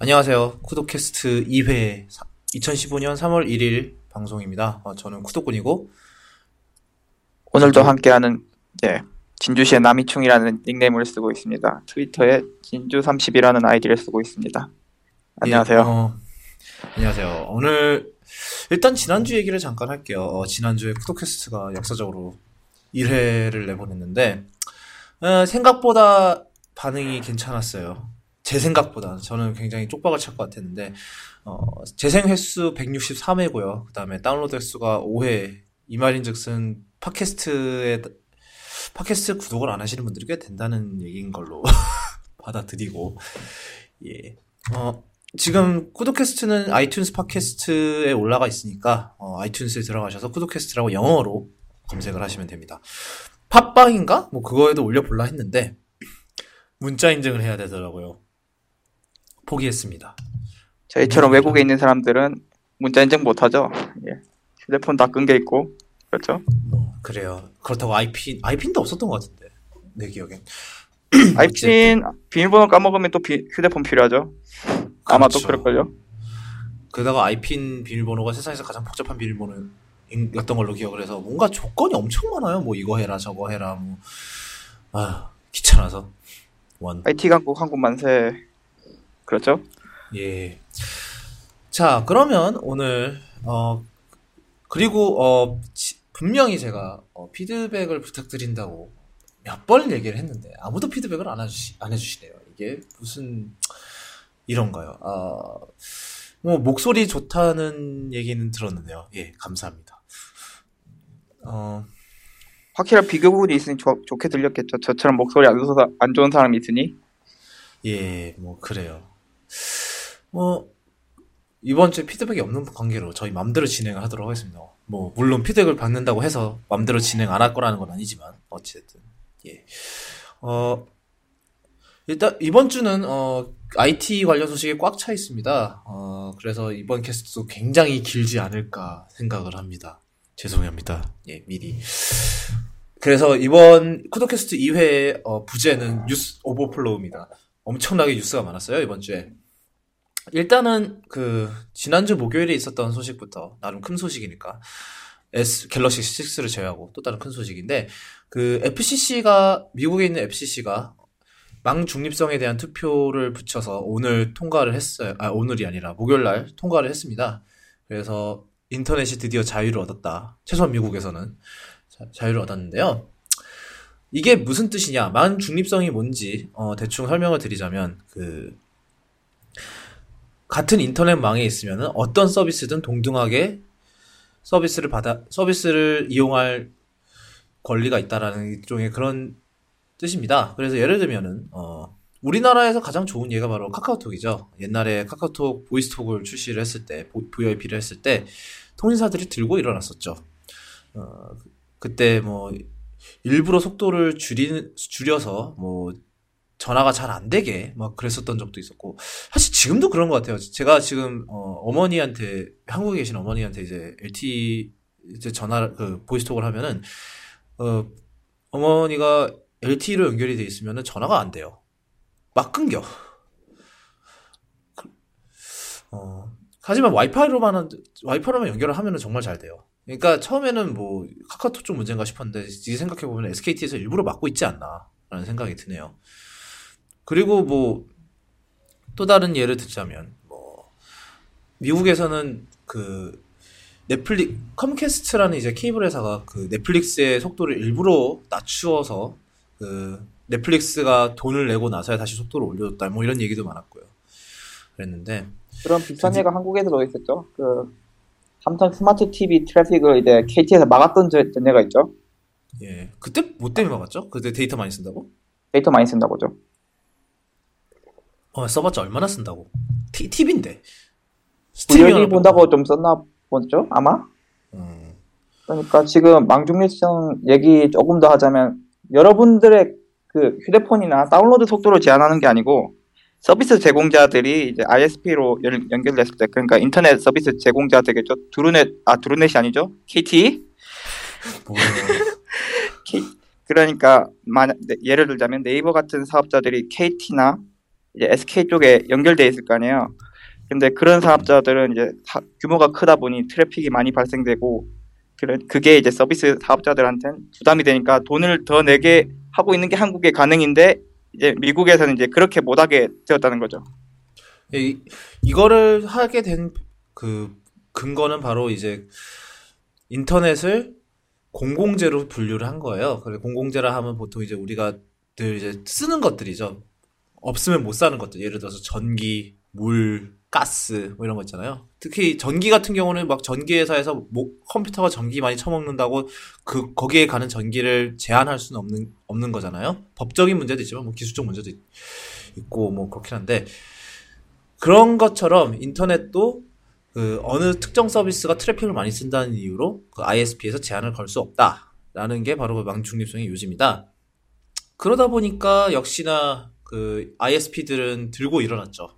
안녕하세요. 쿠도캐스트 2회 2015년 3월 1일 방송입니다. 어, 저는 쿠도꾼이고 오늘도 함께하는 예, 진주시의 남이충이라는 닉네임을 쓰고 있습니다. 트위터에 진주30이라는 아이디를 쓰고 있습니다. 안녕하세요. 예, 어, 안녕하세요. 오늘 일단 지난주 얘기를 잠깐 할게요. 어, 지난주에 쿠도캐스트가 역사적으로 1회를 내보냈는데 어, 생각보다 반응이 괜찮았어요. 제 생각보다 저는 굉장히 쪽박을 찰것 같았는데 어, 재생 횟수 163회고요. 그 다음에 다운로드 횟수가 5회. 이 말인즉슨 팟캐스트에 팟캐스트 구독을 안 하시는 분들이 꽤 된다는 얘기인 걸로 받아들이고 예. 어, 지금 쿠도캐스트는 아이튠스 팟캐스트에 올라가 있으니까 어, 아이튠스에 들어가셔서 쿠도캐스트라고 영어로 검색을 하시면 됩니다. 팟빵인가? 뭐 그거에도 올려볼라 했는데 문자 인증을 해야 되더라고요. 포기했습니다. 저희처럼 외국에 있는 사람들은 문자 인증 못하죠. 예. 휴대폰 다 끊겨 있고 그렇죠. 뭐 그래요. 그렇다고 아이핀 아이핀도 없었던 것 같은데 내 기억엔. 아이핀 비밀번호 까먹으면 또 비, 휴대폰 필요하죠. 아마 또 그렇죠. 그럴걸요. 게다가 아이핀 비밀번호가 세상에서 가장 복잡한 비밀번호였던 걸로 기억을 해서 뭔가 조건이 엄청 많아요. 뭐 이거 해라 저거 해라 뭐 아, 귀찮아서 원. IT 강국 한국 만세. 그렇죠. 예. 자, 그러면 오늘 어 그리고 어 지- 분명히 제가 어, 피드백을 부탁드린다고 몇 번 얘기를 했는데 아무도 피드백을 안 해주시 안 해주시네요. 이게 무슨 이런가요? 아, 뭐 목소리 좋다는 얘기는 들었는데요. 예, 감사합니다. 어, 확실한 비교 부분이 있으니 좋, 좋게 들렸겠죠. 저처럼 목소리 안, 좋아서, 안 좋은 사람이 있으니. 예, 뭐 그래요. 뭐 이번 주에 피드백이 없는 관계로 저희 맘대로 진행을 하도록 하겠습니다. 뭐 물론 피드백을 받는다고 해서 맘대로 진행 안 할 거라는 건 아니지만 어쨌든 예. 어 일단 이번 주는 어 IT 관련 소식이 꽉차 있습니다. 어 그래서 이번 캐스트도 굉장히 길지 않을까 생각을 합니다. 죄송합니다. 예, 미리. 그래서 이번 쿠도캐스트 2회의 어, 부제는 뉴스 오버플로우입니다. 엄청나게 뉴스가 많았어요, 이번 주에. 일단은 그 지난주 목요일에 있었던 소식부터 나름 큰 소식이니까 S 갤럭시 6를 제외하고 또 다른 큰 소식인데 그 FCC가 미국에 있는 FCC가 망 중립성에 대한 투표를 붙여서 오늘 통과를 했어요. 아 오늘이 아니라 목요일 날 통과를 했습니다. 그래서 인터넷이 드디어 자유를 얻었다. 최소한 미국에서는 자, 자유를 얻었는데요. 이게 무슨 뜻이냐? 망 중립성이 뭔지 어, 대충 설명을 드리자면 그 같은 인터넷망에 있으면 어떤 서비스든 동등하게 서비스를 받아 서비스를 이용할 권리가 있다라는 일종의 그런 뜻입니다. 그래서 예를 들면은 어 우리나라에서 가장 좋은 예가 바로 카카오톡이죠. 옛날에 카카오톡 보이스톡을 출시를 했을 때 VIP를 했을 때 통신사들이 들고 일어났었죠. 어 그때 뭐 일부러 속도를 줄인 줄여서 뭐 전화가 잘 안 되게 막 그랬었던 적도 있었고 사실 지금도 그런 것 같아요. 제가 지금 어, 머니한테 한국에 계신 어머니한테 이제 LTE 이제 전화 그 보이스톡을 하면은 어 어머니가 LTE로 연결이 돼 있으면은 전화가 안 돼요. 막 끊겨. 그- 어 하지만 와이파이로만 와이파이로만 연결을 하면은 정말 잘 돼요. 그러니까 처음에는 뭐 카카오톡 쪽 문제인가 싶었는데 이제 생각해 보면 SKT에서 일부러 막고 있지 않나라는 생각이 드네요. 그리고 뭐 또 다른 예를 들자면 뭐 미국에서는 그 넷플릭 컴캐스트라는 이제 케이블 회사가 그 넷플릭스의 속도를 일부러 낮추어서 그 넷플릭스가 돈을 내고 나서야 다시 속도를 올려줬다 뭐 이런 얘기도 많았고요. 그랬는데 그런 비슷한 예가 한국에서도 있었죠. 그 삼성 스마트 TV 트래픽을 이제 KT에서 막았던 저- 전례가 있죠. 예 그때 뭐 때문에 막았죠? 그때 데이터 많이 쓴다고? 데이터 많이 쓴다고죠. 어 써봤자 얼마나 쓴다고? TV인데 VOD 본다고 좀 썼나 보죠, 아마. 음, 그러니까 지금 망중립성 얘기 조금 더 하자면 여러분들의 그 휴대폰이나 다운로드 속도를 제한하는 게 아니고 서비스 제공자들이 이제 ISP로 연결됐을 때 그러니까 인터넷 서비스 제공자 되겠죠. 두루넷 아 두루넷이 아니죠. KT 뭐, K, 그러니까 만약 네, 예를 들자면 네이버 같은 사업자들이 KT나 이제 SK 쪽에 연결돼 있을 거 아니에요. 근데 그런 사업자들은 이제 사- 규모가 크다 보니 트래픽이 많이 발생되고 그게 이제 서비스 사업자들한테는 부담이 되니까 돈을 더 내게 하고 있는 게 한국의 가능인데 이제 미국에서는 이제 그렇게 못하게 되었다는 거죠. 이, 이거를 하게 된 그 근거는 바로 이제 인터넷을 공공재로 분류를 한 거예요. 공공재라 하면 보통 이제 우리가 늘 이제 쓰는 것들이죠. 없으면 못 사는 것들. 예를 들어서 전기, 물, 가스 뭐 이런 거 있잖아요. 특히 전기 같은 경우는 막 전기 회사에서 뭐 컴퓨터가 전기 많이 처먹는다고 그 거기에 가는 전기를 제한할 수는 없는 없는 거잖아요. 법적인 문제도 있지만 뭐 기술적 문제도 있- 있고 뭐 그렇긴 한데 그런 것처럼 인터넷도 그 어느 특정 서비스가 트래픽을 많이 쓴다는 이유로 그 ISP에서 제한을 걸 수 없다라는 게 바로 그 망중립성의 요지입니다. 그러다 보니까 역시나 그 ISP들은 들고 일어났죠.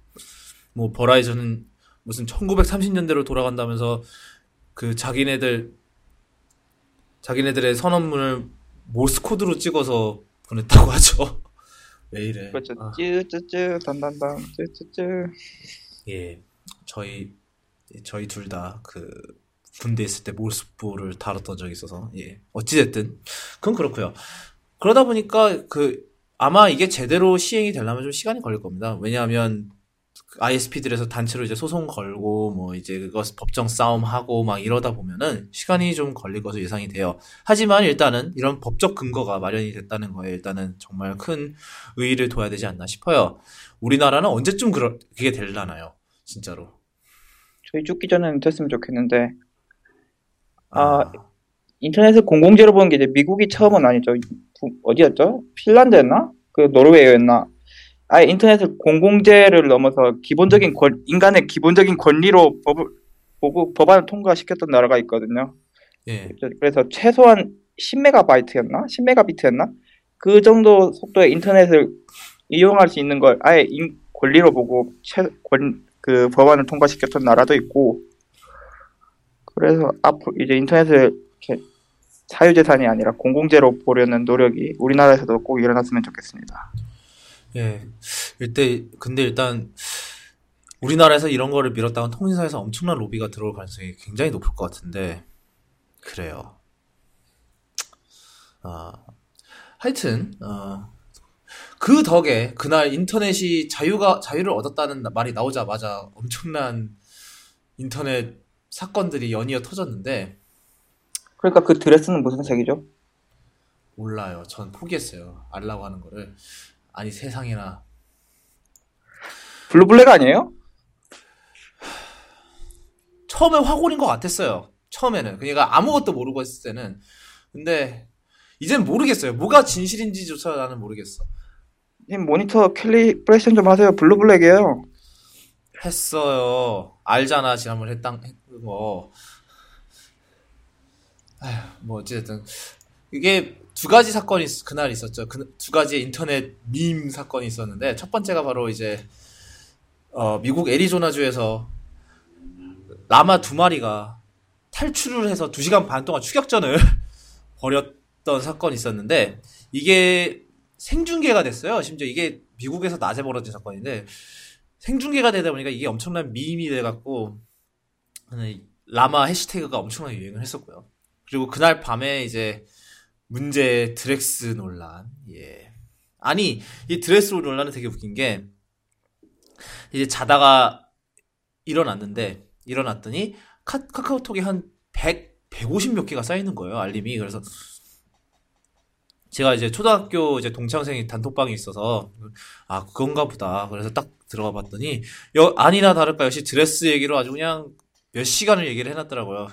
뭐 Verizon은 무슨 1930년대로 돌아간다면서 그 자기네들 자기네들의 선언문을 Morse code로 찍어서 보냈다고 하죠. 왜 이래? 그렇죠. 아. 쯔쯔쯔 단단단 쯔쯔쯔. 예, 저희 저희 둘 다 그 군대 있을 때 모스부를 다뤘던 적이 있어서 예 어찌됐든 그건 그렇고요. 그러다 보니까 그 아마 이게 제대로 시행이 되려면 좀 시간이 걸릴 겁니다. 왜냐하면 ISP들에서 단체로 이제 소송 걸고 뭐 이제 그것 법정 싸움 하고 막 이러다 보면은 시간이 좀 걸릴 것으로 예상이 돼요. 하지만 일단은 이런 법적 근거가 마련이 됐다는 거에 일단은 정말 큰 의의를 둬야 되지 않나 싶어요. 우리나라는 언제쯤 그러, 그게 될라나요? 진짜로. 저희 죽기 전에는 됐으면 좋겠는데 아, 인터넷을 공공재로 보는 게 이제 미국이 처음은 아니죠. 부- 어디였죠? 핀란드였나? 그 노르웨이였나? 아예 인터넷을 공공재를 넘어서 기본적인 권, 인간의 기본적인 권리로 법을 보고 법안을 통과시켰던 나라가 있거든요. 예. 그래서 최소한 10메가바이트였나? 10메가비트였나? 그 정도 속도의 인터넷을 이용할 수 있는 걸 아예 인- 권리로 보고 최, 권, 그 법안을 통과시켰던 나라도 있고 그래서 앞으로 이제 인터넷을 이렇게 사유재산이 아니라 공공재로 보려는 노력이 우리나라에서도 꼭 일어났으면 좋겠습니다. 예. 일대 근데 일단 우리나라에서 이런 거를 밀었다간 통신사에서 엄청난 로비가 들어올 가능성이 굉장히 높을 것 같은데 그래요. 아, 하여튼 어, 그 덕에 그날 인터넷이 자유가 자유를 얻었다는 말이 나오자마자 엄청난 인터넷 사건들이 연이어 터졌는데 그러니까 그 드레스는 무슨 색이죠? 몰라요. 전 포기했어요. 알라고 하는 거를. 아니 세상에나 blue black 아니에요? 처음에 화골인 것 같았어요. 처음에는. 그러니까 아무것도 모르고 했을 때는. 근데 이젠 모르겠어요. 뭐가 진실인지조차 나는 모르겠어. 님 모니터 calibration 좀 하세요. blue black이에요. 했어요. 알잖아. 지난번에 했던 했던 거. 아휴, 뭐 어찌됐든 이게 두 가지 사건이 있- 그날 있었죠. 그, 두 가지 인터넷 밈 사건이 있었는데 첫 번째가 바로 이제 어, 미국 애리조나주에서 라마 두 마리가 탈출을 해서 두 시간 반 동안 추격전을 벌였던 사건이 있었는데 이게 생중계가 됐어요. 심지어 이게 미국에서 낮에 벌어진 사건인데 생중계가 되다 보니까 이게 엄청난 밈이 돼갖고 라마 해시태그가 엄청나게 유행을 했었고요. 그리고 그날 밤에 이제 문제 드렉스 논란. 예. 아니 이 드렉스 논란은 되게 웃긴 게 이제 자다가 일어났는데 일어났더니 카, 카카오톡에 한 100, 150 몇 개가 쌓이는 거예요 알림이 그래서 제가 이제 초등학교 이제 동창생이 단톡방이 있어서 아 그건가 보다 그래서 딱 들어가 봤더니 여, 아니나 다를까 역시 드레스 얘기로 아주 그냥 몇 시간을 얘기를 해놨더라고요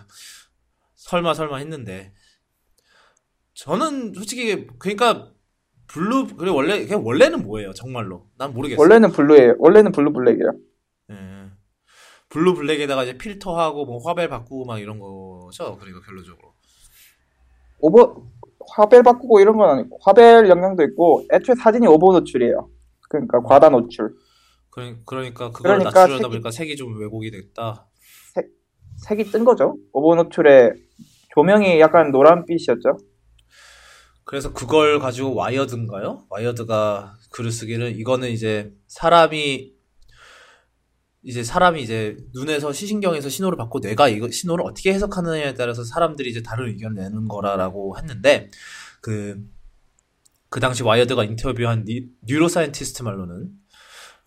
설마 설마 했는데 저는 솔직히 그러니까 blue 그래 원래 그냥 원래는 뭐예요 정말로 난 모르겠어 원래는 blue예요. 원래는 blue black이에요. 예. blue black에다가 이제 필터하고 뭐 화벨 바꾸고 막 이런 거죠 그러니까 결론적으로 오버 화벨 바꾸고 이런 건 아니고 화벨 영향도 있고 애초에 사진이 오버 노출이에요. 그러니까 과다 노출. 그러, 그러니까 그걸 그러니까 낮추려다 색이- 보니까 색이 좀 왜곡이 됐다 색이 뜬 거죠. 오버 노출에 조명이 약간 노란빛이었죠. 그래서 그걸 가지고 Wired인가요? Wired가 글을 쓰기를 이거는 이제 사람이 이제 사람이 이제 눈에서 시신경에서 신호를 받고 뇌가 이거 신호를 어떻게 해석하느냐에 따라서 사람들이 이제 다른 의견을 내는 거라라고 했는데 그, 그 당시 Wired가 인터뷰한 니, neuroscientist 말로는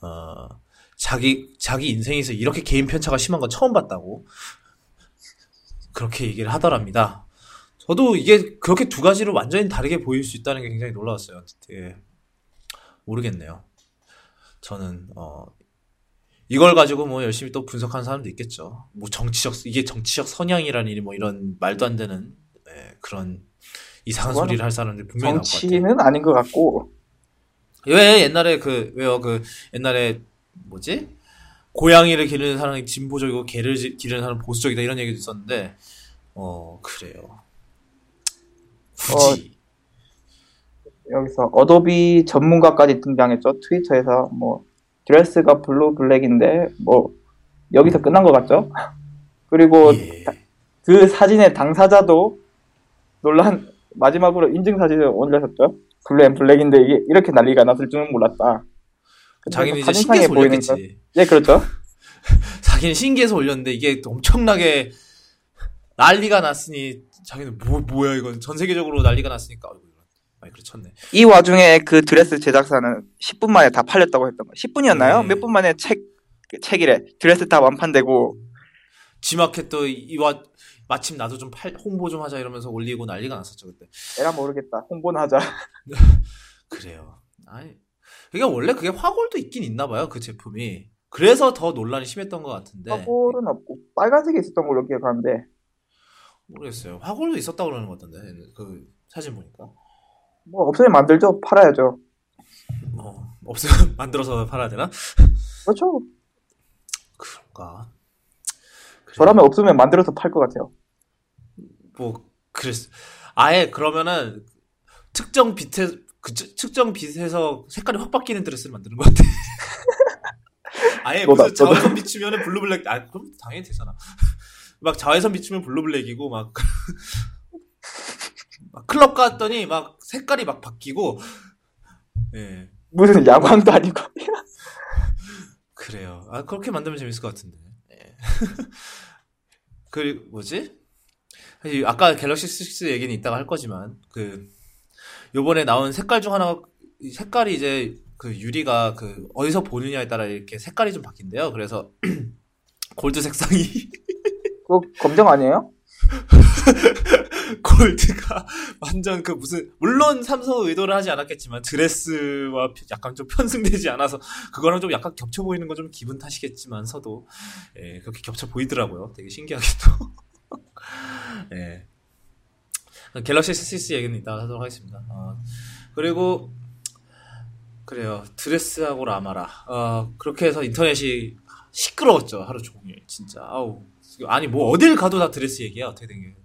어, 자기 자기 인생에서 이렇게 개인 편차가 심한 건 처음 봤다고 그렇게 얘기를 하더랍니다. 저도 이게 그렇게 두 가지로 완전히 다르게 보일 수 있다는 게 굉장히 놀라웠어요. 예. 모르겠네요. 저는 어 이걸 가지고 뭐 열심히 또 분석하는 사람도 있겠죠. 뭐 정치적 이게 정치적 선양이라니 뭐 이런 말도 안 되는 예, 그런 이상한 소리를 할 사람들 분명히 나올 것 같아요. 정치는 아닌 것 같고 왜 옛날에 그 왜요 그 옛날에 뭐지 고양이를 기르는 사람이 진보적이고 개를 지- 기르는 사람은 보수적이다 이런 얘기도 있었는데 어 그래요 굳이 여기서 Adobe 전문가까지 등장했죠. Twitter에서 뭐 드레스가 blue black인데 뭐 여기서 끝난 것 같죠. 그리고 예. 그 사진의 당사자도 논란 마지막으로 인증 사진을 올렸었죠. blue and black인데 이게 이렇게 난리가 났을 줄은 몰랐다. 근데 자기는 이제 신기해서 올렸겠지 건- 예, 그렇죠. 자기는 신기해서 올렸는데 이게 엄청나게 난리가 났으니 자기는 뭐 뭐야 이건 전 세계적으로 난리가 났으니까 많이 그렇쳤네 이 와중에 그 드레스 제작사는 10분 만에 다 팔렸다고 했던 거. 10분이었나요? 네. 몇분 만에 책, 그 책이래. 드레스 다 완판되고. 지마켓도 이와 마침 나도 좀 팔, 홍보 좀 하자 이러면서 올리고 난리가 났었죠 그때 에라 모르겠다. 홍보나 하자. 그래요. 아니, 그게 원래 그게 화골도 있긴 있나 봐요, 그 제품이. 그래서 더 논란이 심했던 것 같은데. 화골은 없고 빨간색이 있었던 걸로 기억하는데 모르겠어요. 화골도 있었다고 그러는 것 같던데, 그 사진 보니까. 뭐 없으면 만들죠. 팔아야죠. 어, 없으면 만들어서 팔아야 되나? 그렇죠. 그런가. 그래. 저라면 없으면 만들어서 팔 것 같아요. 뭐, 그랬, 아예 그러면은, 특정 빛에, 그, 특- 특정 빛에서 색깔이 확 바뀌는 드레스를 만드는 것 같아. 아예 너다, 무슨. 자외선 비추면은 blue black, 아, 그럼 당연히 되잖아. 막 자외선 비추면 blue black이고, 막, 막 클럽 갔더니 막 색깔이 막 바뀌고, 예, 무슨 야광도 아니고. 그래요. 아, 그렇게 만들면 재밌을 것 같은데. 예. 그리고, 뭐지? 아까 갤럭시 6 얘기는 이따가 할 거지만, 그, 요번에 나온 색깔 중 하나가, 이 색깔이 이제, 그 유리가 그, 어디서 보느냐에 따라 이렇게 색깔이 좀 바뀐대요. 그래서, 골드 색상이, 그거 검정 아니에요? 골드가 완전 그 무슨, 물론 삼성 의도를 하지 않았겠지만, 드레스와 약간 좀 편승되지 않아서, 그거랑 좀 약간 겹쳐 보이는 건 좀 기분 탓이겠지만서도, 예, 그렇게 겹쳐 보이더라고요. 되게 신기하게도. 예. 갤럭시 S6 얘기는 이따가 하도록 하겠습니다. 어, 그리고, 그래요. 드레스하고 라마라. 어, 그렇게 해서 인터넷이 시끄러웠죠. 하루 종일. 진짜. 아우. 아니, 뭐, 어딜 가도 다 드레스 얘기야. 어떻게 된 게.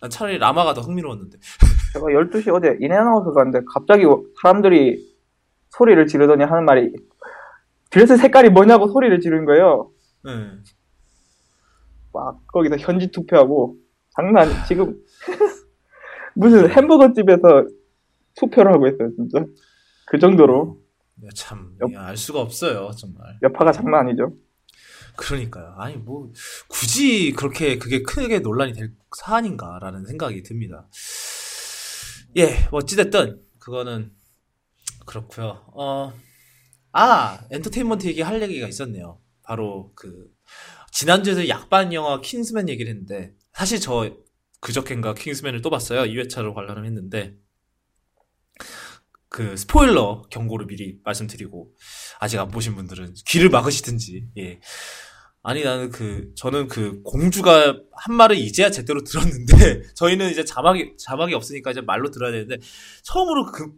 난 차라리 라마가 더 흥미로웠는데. 제가 12시 어제 In-N-Out을 갔는데 갑자기 사람들이 소리를 지르더니 하는 말이 드레스 색깔이 뭐냐고 소리를 지르는 거예요. 예. 막 거기서 현지 투표하고 장난 지금 무슨 햄버거 집에서 투표를 하고 있어요 진짜 그 정도로 야, 참, 옆- 야, 알 수가 없어요. 정말. 여파가 장난 아니죠. 그러니까요. 아니, 뭐, 굳이 그렇게 그게 크게 논란이 될 사안인가라는 생각이 듭니다. 예, 뭐 어찌됐든, 그거는, 그렇고요 어, 아, 엔터테인먼트 얘기 할 얘기가 있었네요. 바로 그, 지난주에 약반 영화 킹스맨 얘기를 했는데, 사실 저 그저께인가 킹스맨을 또 봤어요. 2회차로 관람을 했는데, 그, 스포일러 경고를 미리 말씀드리고, 아직 안 보신 분들은 귀를 막으시든지, 예. 아니, 나는 그, 저는 그, 공주가 한 말을 이제야 제대로 들었는데, 저희는 이제 자막이, 자막이 없으니까 이제 말로 들어야 되는데, 처음으로 그,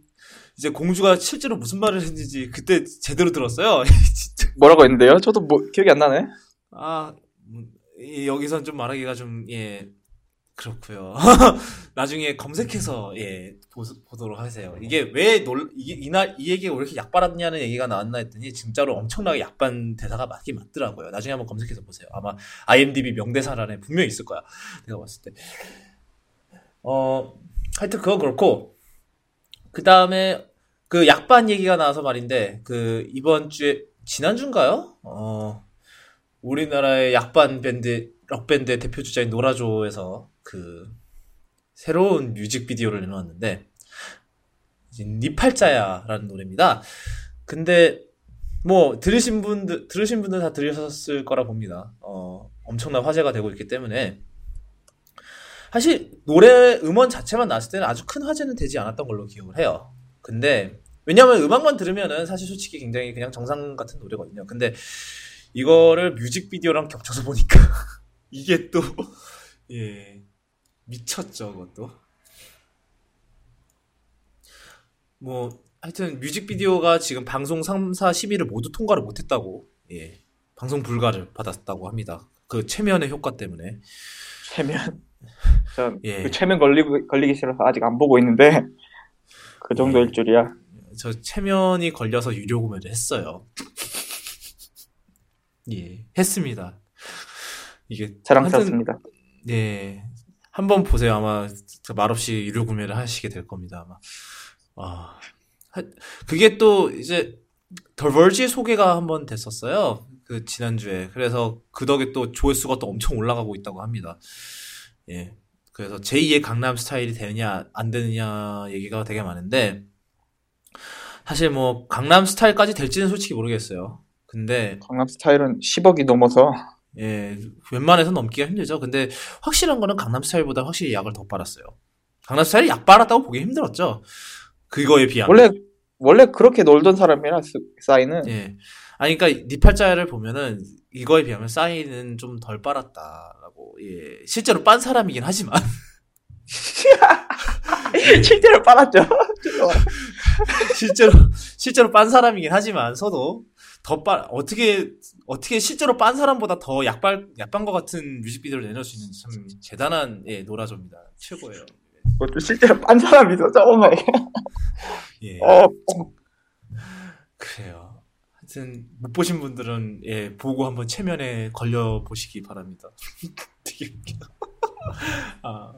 이제 공주가 실제로 무슨 말을 했는지 그때 제대로 들었어요. 뭐라고 했는데요? 저도 뭐 기억이 안 나네. 아, 음, 이- 여기선 좀 말하기가 좀, 예, 그렇고요 나중에 검색해서, 예, 보, 보도록 하세요. 이게 왜 놀, 이날, 이 얘기가 왜 이렇게 약발았냐는 얘기가 나왔나 했더니, 진짜로 엄청나게 약반 대사가 맞긴 맞더라고요. 나중에 한번 검색해서 보세요. 아마 IMDb 명대사란에 분명히 있을 거야. 내가 봤을 때. 어, 하여튼 그건 그렇고, 그 다음에 그 약반 얘기가 나와서 말인데 그 이번 주에 지난 주인가요? 어 우리나라의 약반 밴드 럭 밴드 대표 주자인 노라조에서 그 새로운 뮤직비디오를 내놓았는데 니 팔자야라는 노래입니다. 근데 뭐 들으신 분들 들으신 분들 다 들으셨을 거라 봅니다. 어 엄청난 화제가 되고 있기 때문에 사실 노래 음원 자체만 나왔을 때는 아주 큰 화제는 되지 않았던 걸로 기억을 해요. 근데 왜냐면 음악만 들으면은 사실 솔직히 굉장히 그냥 정상 같은 노래거든요. 근데 이거를 뮤직비디오랑 겹쳐서 보니까 이게 또 예. 미쳤죠, 그것도. 뭐 하여튼 뮤직비디오가 지금 방송 3사 10위를 모두 통과를 못 했다고. 예. 방송 불가를 받았다고 합니다. 그 최면의 효과 때문에. 최면. 전 예. 그 최면 걸리고 걸리기 싫어서 아직 안 보고 있는데 그 정도일 줄이야. 저 체면이 걸려서 유료 구매를 했어요. 예, 했습니다. 이게 자랑스럽습니다. 예, 한번 보세요. 아마 말없이 유료 구매를 하시게 될 겁니다. 아마. 아, 하- 그게 또 이제 더 벌지의 소개가 한번 됐었어요. 그 지난주에. 그래서 그 덕에 또 조회수가 또 엄청 올라가고 있다고 합니다. 예. 그래서 제2의 강남 스타일이 되느냐 안 되느냐 얘기가 되게 많은데 사실 뭐 강남 스타일까지 될지는 솔직히 모르겠어요. 근데 강남 스타일은 10억이 넘어서 예, 웬만해서 넘기가 힘들죠. 근데 확실한 거는 강남 스타일보다 확실히 약을 더 빨았어요. 강남 스타일이 약 빨았다고 보기 힘들었죠. 그거에 비하면. 원래 원래 그렇게 놀던 사람이라 스- 싸이는 예. 아니, 그러니까 니 팔자를 보면은 이거에 비하면 싸이는 좀 덜 빨았다라고. 예. 실제로 빤 사람이긴 하지만. 실제로 빨았죠. 실제로 실제로 빤 사람이긴 하지만 서도 더 빠, 어떻게 어떻게 실제로 빤 사람보다 더 약발 약반 것 같은 뮤직비디오를 내놓을 수 있는 참 대단한 예 노라조입니다. 최고예요. 그것도 실제로 빤 사람이 있어. 조금만. 예. 어, 어, 그래요. 하여튼 못 보신 분들은 예 보고 한번 체면에 걸려 보시기 바랍니다. 되게 웃겨. 아,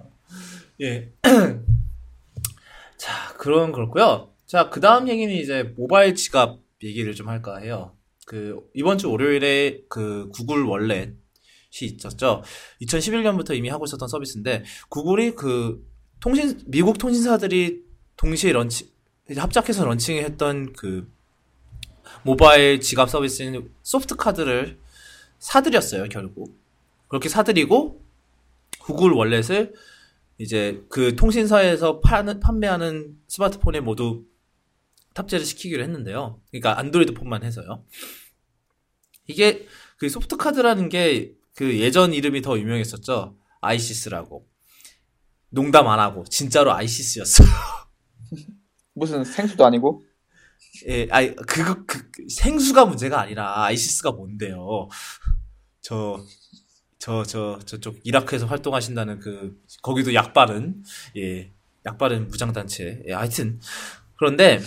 예. 자, 그런 그렇고요. 자, 그 다음 얘기는 이제 모바일 지갑 얘기를 좀 할까 해요. 그 이번 주 월요일에 그 구글 월렛이 있었죠. 2011년부터 이미 하고 있었던 서비스인데 구글이 그 통신 미국 통신사들이 동시에 런치 합작해서 런칭했던 그 모바일 지갑 서비스인 소프트 카드를 사들였어요, 결국. 그렇게 사들이고 구글 월렛을 이제 그 통신사에서 파는, 판매하는 스마트폰에 모두 탑재를 시키기로 했는데요. 그러니까 안드로이드 폰만 해서요. 이게 그 소프트 카드라는 게 그 예전 이름이 더 유명했었죠. 아이시스라고. 농담 안 하고 진짜로 아이시스였어요. 무슨 생수도 아니고 예, 아이, 그거, 그, 그 생수가 문제가 아니라 아이시스가 뭔데요. 저, 저, 저, 저쪽 이라크에서 활동하신다는 그, 거기도 약바른, 예, 약바른 무장단체. 예, 하여튼. 그런데,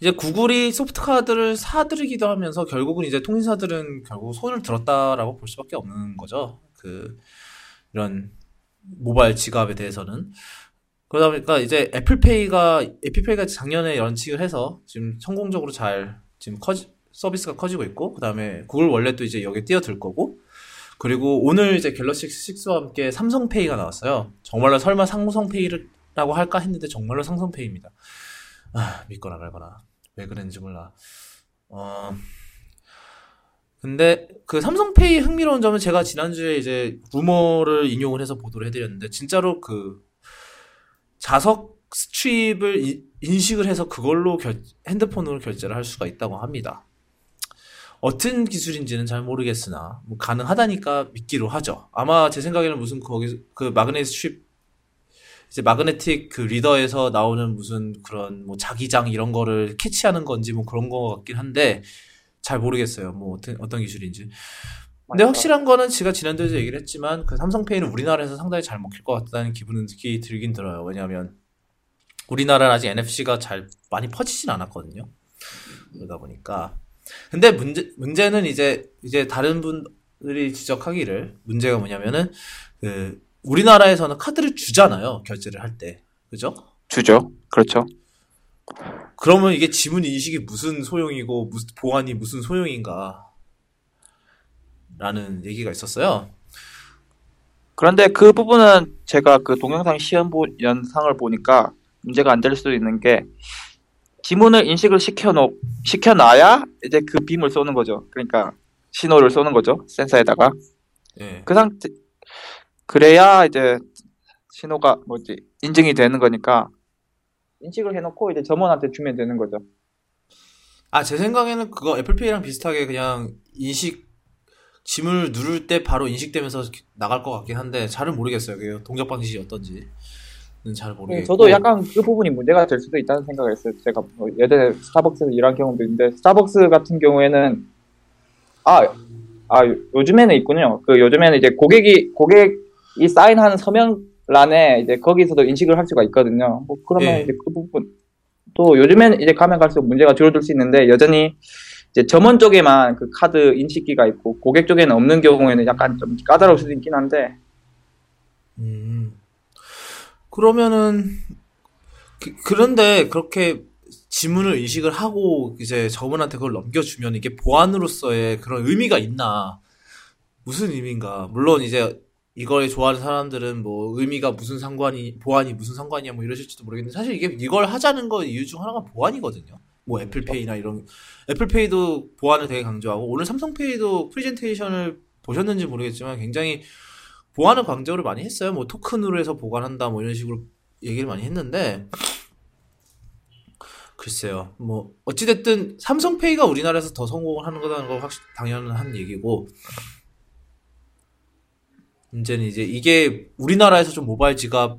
이제 구글이 소프트 카드를 사들이기도 하면서 결국은 이제 통신사들은 결국 손을 들었다라고 볼 수밖에 없는 거죠. 그, 이런 모바일 지갑에 대해서는. 그러다 보니까 이제 애플페이가 애플페이가 작년에 런칭을 해서 지금 성공적으로 잘 지금 커지, 서비스가 커지고 있고 그다음에 구글 월렛도 이제 여기에 뛰어들 거고 그리고 오늘 이제 갤럭시 6와 함께 삼성페이가 나왔어요. 정말로 설마 삼성페이라고 할까 했는데 정말로 삼성페이입니다. 아, 믿거나 말거나 왜 그랬는지 몰라. 어 근데 그 삼성페이 흥미로운 점은 제가 지난주에 이제 루머를 인용을 해서 보도를 해드렸는데 진짜로 그 자석 strip을 이- 인식을 해서 그걸로 결- 핸드폰으로 결제를 할 수가 있다고 합니다. 어떤 기술인지는 잘 모르겠으나 뭐 가능하다니까 믿기로 하죠. 아마 제 생각에는 무슨 거기 그 magnetic strip 이제 magnetic 그 reader에서 나오는 무슨 그런 뭐 자기장 이런 거를 캐치하는 건지 뭐 그런 거 같긴 한데 잘 모르겠어요. 뭐 어떤 어떤 기술인지. 근데 확실한 거는 제가 지난주에도 얘기를 했지만 그 삼성페이는 우리나라에서 상당히 잘 먹힐 것 같다는 기분은 특히 들긴 들어요. 왜냐하면 우리나라는 아직 NFC가 잘 많이 퍼지진 않았거든요. 그러다 보니까 근데 문제 문제는 이제 이제 다른 분들이 지적하기를 문제가 뭐냐면은 그 우리나라에서는 카드를 주잖아요 결제를 할 때 그죠? 주죠. 그렇죠. 그러면 이게 지문 인식이 무슨 소용이고 무슨 보안이 무슨 소용인가? 라는 얘기가 있었어요. 그런데 그 부분은 제가 그 동영상 시연 보, 영상을 보니까 문제가 안 될 수도 있는 게 지문을 인식을 시켜놓 시켜놔야 이제 그 빔을 쏘는 거죠. 그러니까 신호를 쏘는 거죠. 센서에다가 예. 그 상태 그래야 이제 신호가 뭐지 인증이 되는 거니까 인식을 해놓고 이제 점원한테 주면 되는 거죠. 아, 제 생각에는 그거 애플페이랑 비슷하게 그냥 인식, 짐을 누를 때 바로 인식되면서 나갈 것 같긴 한데, 잘은 모르겠어요. 그 동작 방식이 어떤지는 잘 모르겠고. 네, 저도 약간 그 부분이 문제가 될 수도 있다는 생각을 했어요. 제가 뭐 예전에 스타벅스에서 일한 경험도 있는데 스타벅스 같은 경우에는 아, 아 요- 요즘에는 있군요. 그 요즘에는 이제 고객이 고객 이 사인한 서명란에 이제 거기서도 인식을 할 수가 있거든요. 뭐 그러면 예. 이제 그 부분 또 요즘에는 이제 가면 갈수록 문제가 줄어들 수 있는데 여전히 이제 점원 쪽에만 그 카드 인식기가 있고 고객 쪽에는 없는 경우에는 약간 좀 까다로울 수도 있긴 한데 음. 그러면은, 그, 런데 그렇게 지문을 인식을 하고 이제 저분한테 그걸 넘겨주면 이게 보안으로서의 그런 의미가 있나? 무슨 의미인가? 물론 이제 이걸 좋아하는 사람들은 뭐 의미가 무슨 상관이, 보안이 무슨 상관이야 뭐 이러실지도 모르겠는데 사실 이게 이걸 하자는 거 이유 중 하나가 보안이거든요. 뭐 애플페이나 이런, 애플페이도 보안을 되게 강조하고 오늘 삼성페이도 프레젠테이션을 보셨는지 모르겠지만 굉장히 보안을 강조를 많이 했어요. 뭐 토큰으로 해서 보관한다 뭐 이런 식으로 얘기를 많이 했는데 글쎄요. 뭐 어찌됐든 삼성페이가 우리나라에서 더 성공을 하는 거라는 건 확실히 당연한 얘기고 문제는 이제 이게 우리나라에서 좀 모바일 지갑에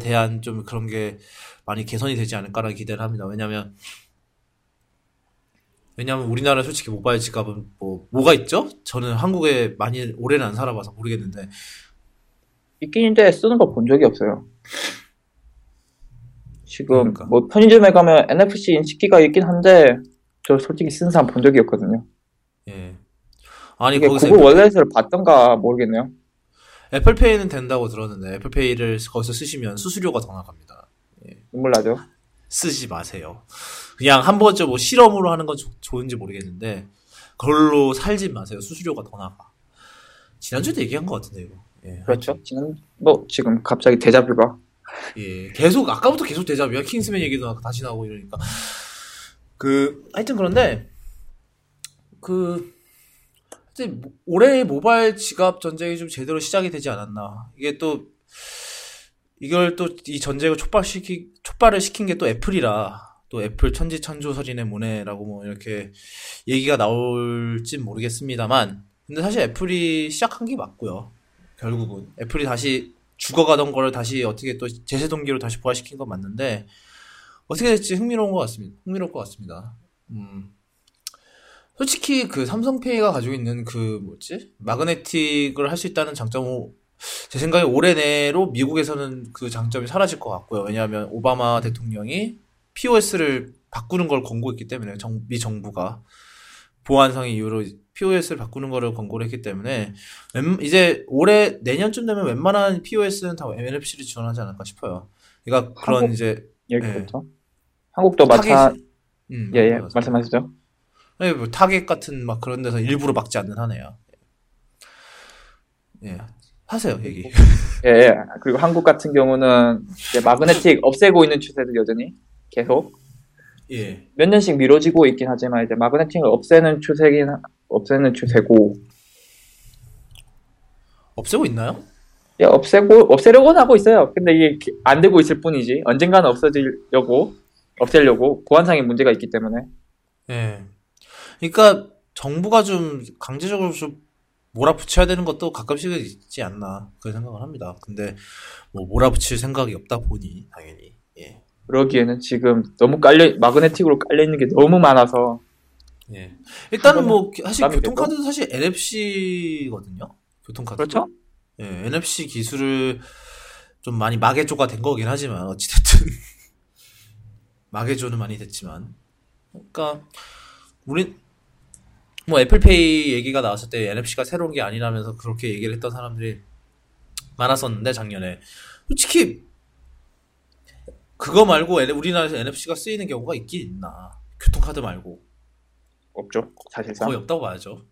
대한 좀 그런 게 많이 개선이 되지 않을까라는 기대를 합니다. 왜냐면 왜냐면 우리나라 솔직히 모바일 지갑은 뭐 뭐가 있죠? 저는 한국에 많이 오래는 안 살아봐서 모르겠는데 있긴 있는데 쓰는 거본 적이 없어요. 지금 그러니까. 뭐 편의점에 가면 NFC 인식기가 있긴 한데 저 솔직히 쓰는 사람 본 적이 없거든요. 예. 아니 거기서 구글 월렛을 봤던가 모르겠네요. 애플페이는 된다고 들었는데 애플페이를 거기서 쓰시면 수수료가 더 나갑니다. 눈물 나죠. 쓰지 마세요. 그냥 한 번쯤 뭐 실험으로 하는 건 좋- 좋은지 모르겠는데 그걸로 살지 마세요. 수수료가 더 나가. 지난주에도 얘기한 것 같은데 이거. 예. 그렇죠. 지금 뭐 지금 갑자기 대자뷰가 예, 계속 아까부터 계속 대자뷰야. 킹스맨 얘기도 나- 다시 나오고 이러니까. 그 하여튼 그런데 그 하여튼 뭐- 올해 모바일 지갑 전쟁이 좀 제대로 시작이 되지 않았나. 이게 또 이걸 또 이 전쟁을 촉발시키 촉발을 시킨 게 또 애플이라 또 애플 천지창조설인의 모네라고 뭐 이렇게 얘기가 나올진 모르겠습니다만 근데 사실 애플이 시작한 게 맞고요. 결국은 애플이 다시 죽어가던 거를 다시 어떻게 또 제세 동기로 다시 부활시킨 건 맞는데 어떻게 될지 흥미로운 것 같습니다. 흥미로울 것 같습니다. 음. 솔직히 그 삼성페이가 가지고 있는 그 뭐지 마그네틱을 할 수 있다는 장점은 제 생각에 올해 내로 미국에서는 그 장점이 사라질 것 같고요. 왜냐하면 오바마 대통령이 POS를 바꾸는 걸 권고했기 때문에 정, 미 정부가 보안상의 이유로 POS를 바꾸는 거를 권고를 했기 때문에 웬- 이제 올해 내년쯤 되면 웬만한 POS는 다 NFC를 지원하지 않을까 싶어요. 그러니까 그런 이제 예. 한국도 마찬 타겟이- 음, 예, 예. 말씀하시죠. 네, 뭐 타겟 같은 막 그런 데서 일부러 막지 않는 한에요. 예. 하세요, 얘기. 예, 예. 그리고 한국 같은 경우는 이제 magnetic 없애고 있는 추세도 여전히 계속 예. 몇 년씩 미뤄지고 있긴 하지만 이제 magnetic을 없애는 추세긴 하- 없애는 추세고 없애고 있나요? 예, 없애고 없애려고는 하고 있어요. 근데 이게 기- 안 되고 있을 뿐이지 언젠가는 없어지려고 없애려고 보안상의 문제가 있기 때문에 예. 그러니까 정부가 좀 강제적으로 좀 몰아붙여야 되는 것도 가끔씩은 있지 않나 그런 생각을 합니다. 근데 뭐 몰아붙일 생각이 없다 보니 당연히 예. 그러기에는 지금 너무 깔려 마그네틱으로 깔려 있는 게 너무 많아서 예. 일단은 한뭐 사실 교통카드도 사실 NFC거든요. 교통카드. 그렇죠? 예, NFC 기술을 좀 많이 마개조가 된 거긴 하지만 어찌됐든 마개조는 많이 됐지만 그러니까 우리 뭐 애플페이 얘기가 나왔을 때 NFC가 새로운 게 아니라면서 그렇게 얘기를 했던 사람들이 많았었는데 작년에 솔직히 그거 말고 우리나라에서 NFC가 쓰이는 경우가 있긴 있나? 교통카드 말고 없죠. 사실상. 거의 없다고 봐야죠.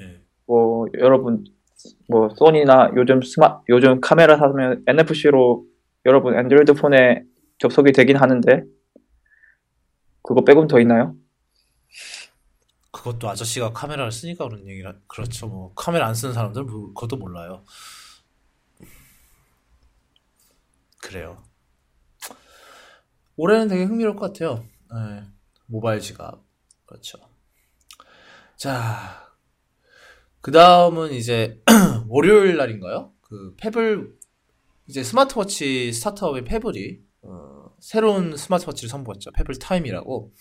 예. 뭐 여러분 뭐 소니나 요즘 스마 요즘 카메라 사면 NFC로 여러분 안드로이드 폰에 접속이 되긴 하는데 그거 빼곤 더 있나요? 그것도 아저씨가 카메라를 쓰니까 그런 얘기라 그렇죠. 뭐 카메라 안 쓰는 사람들은 뭐 그것도 몰라요. 그래요. 올해는 되게 흥미로울 것 같아요. 네, 모바일 지갑 그렇죠. 자, 그 다음은 이제 월요일 날인가요? 그 Pebble 이제 스마트워치 스타트업의 Pebble이 어, 새로운 스마트워치를 선보였죠. Pebble Time이라고.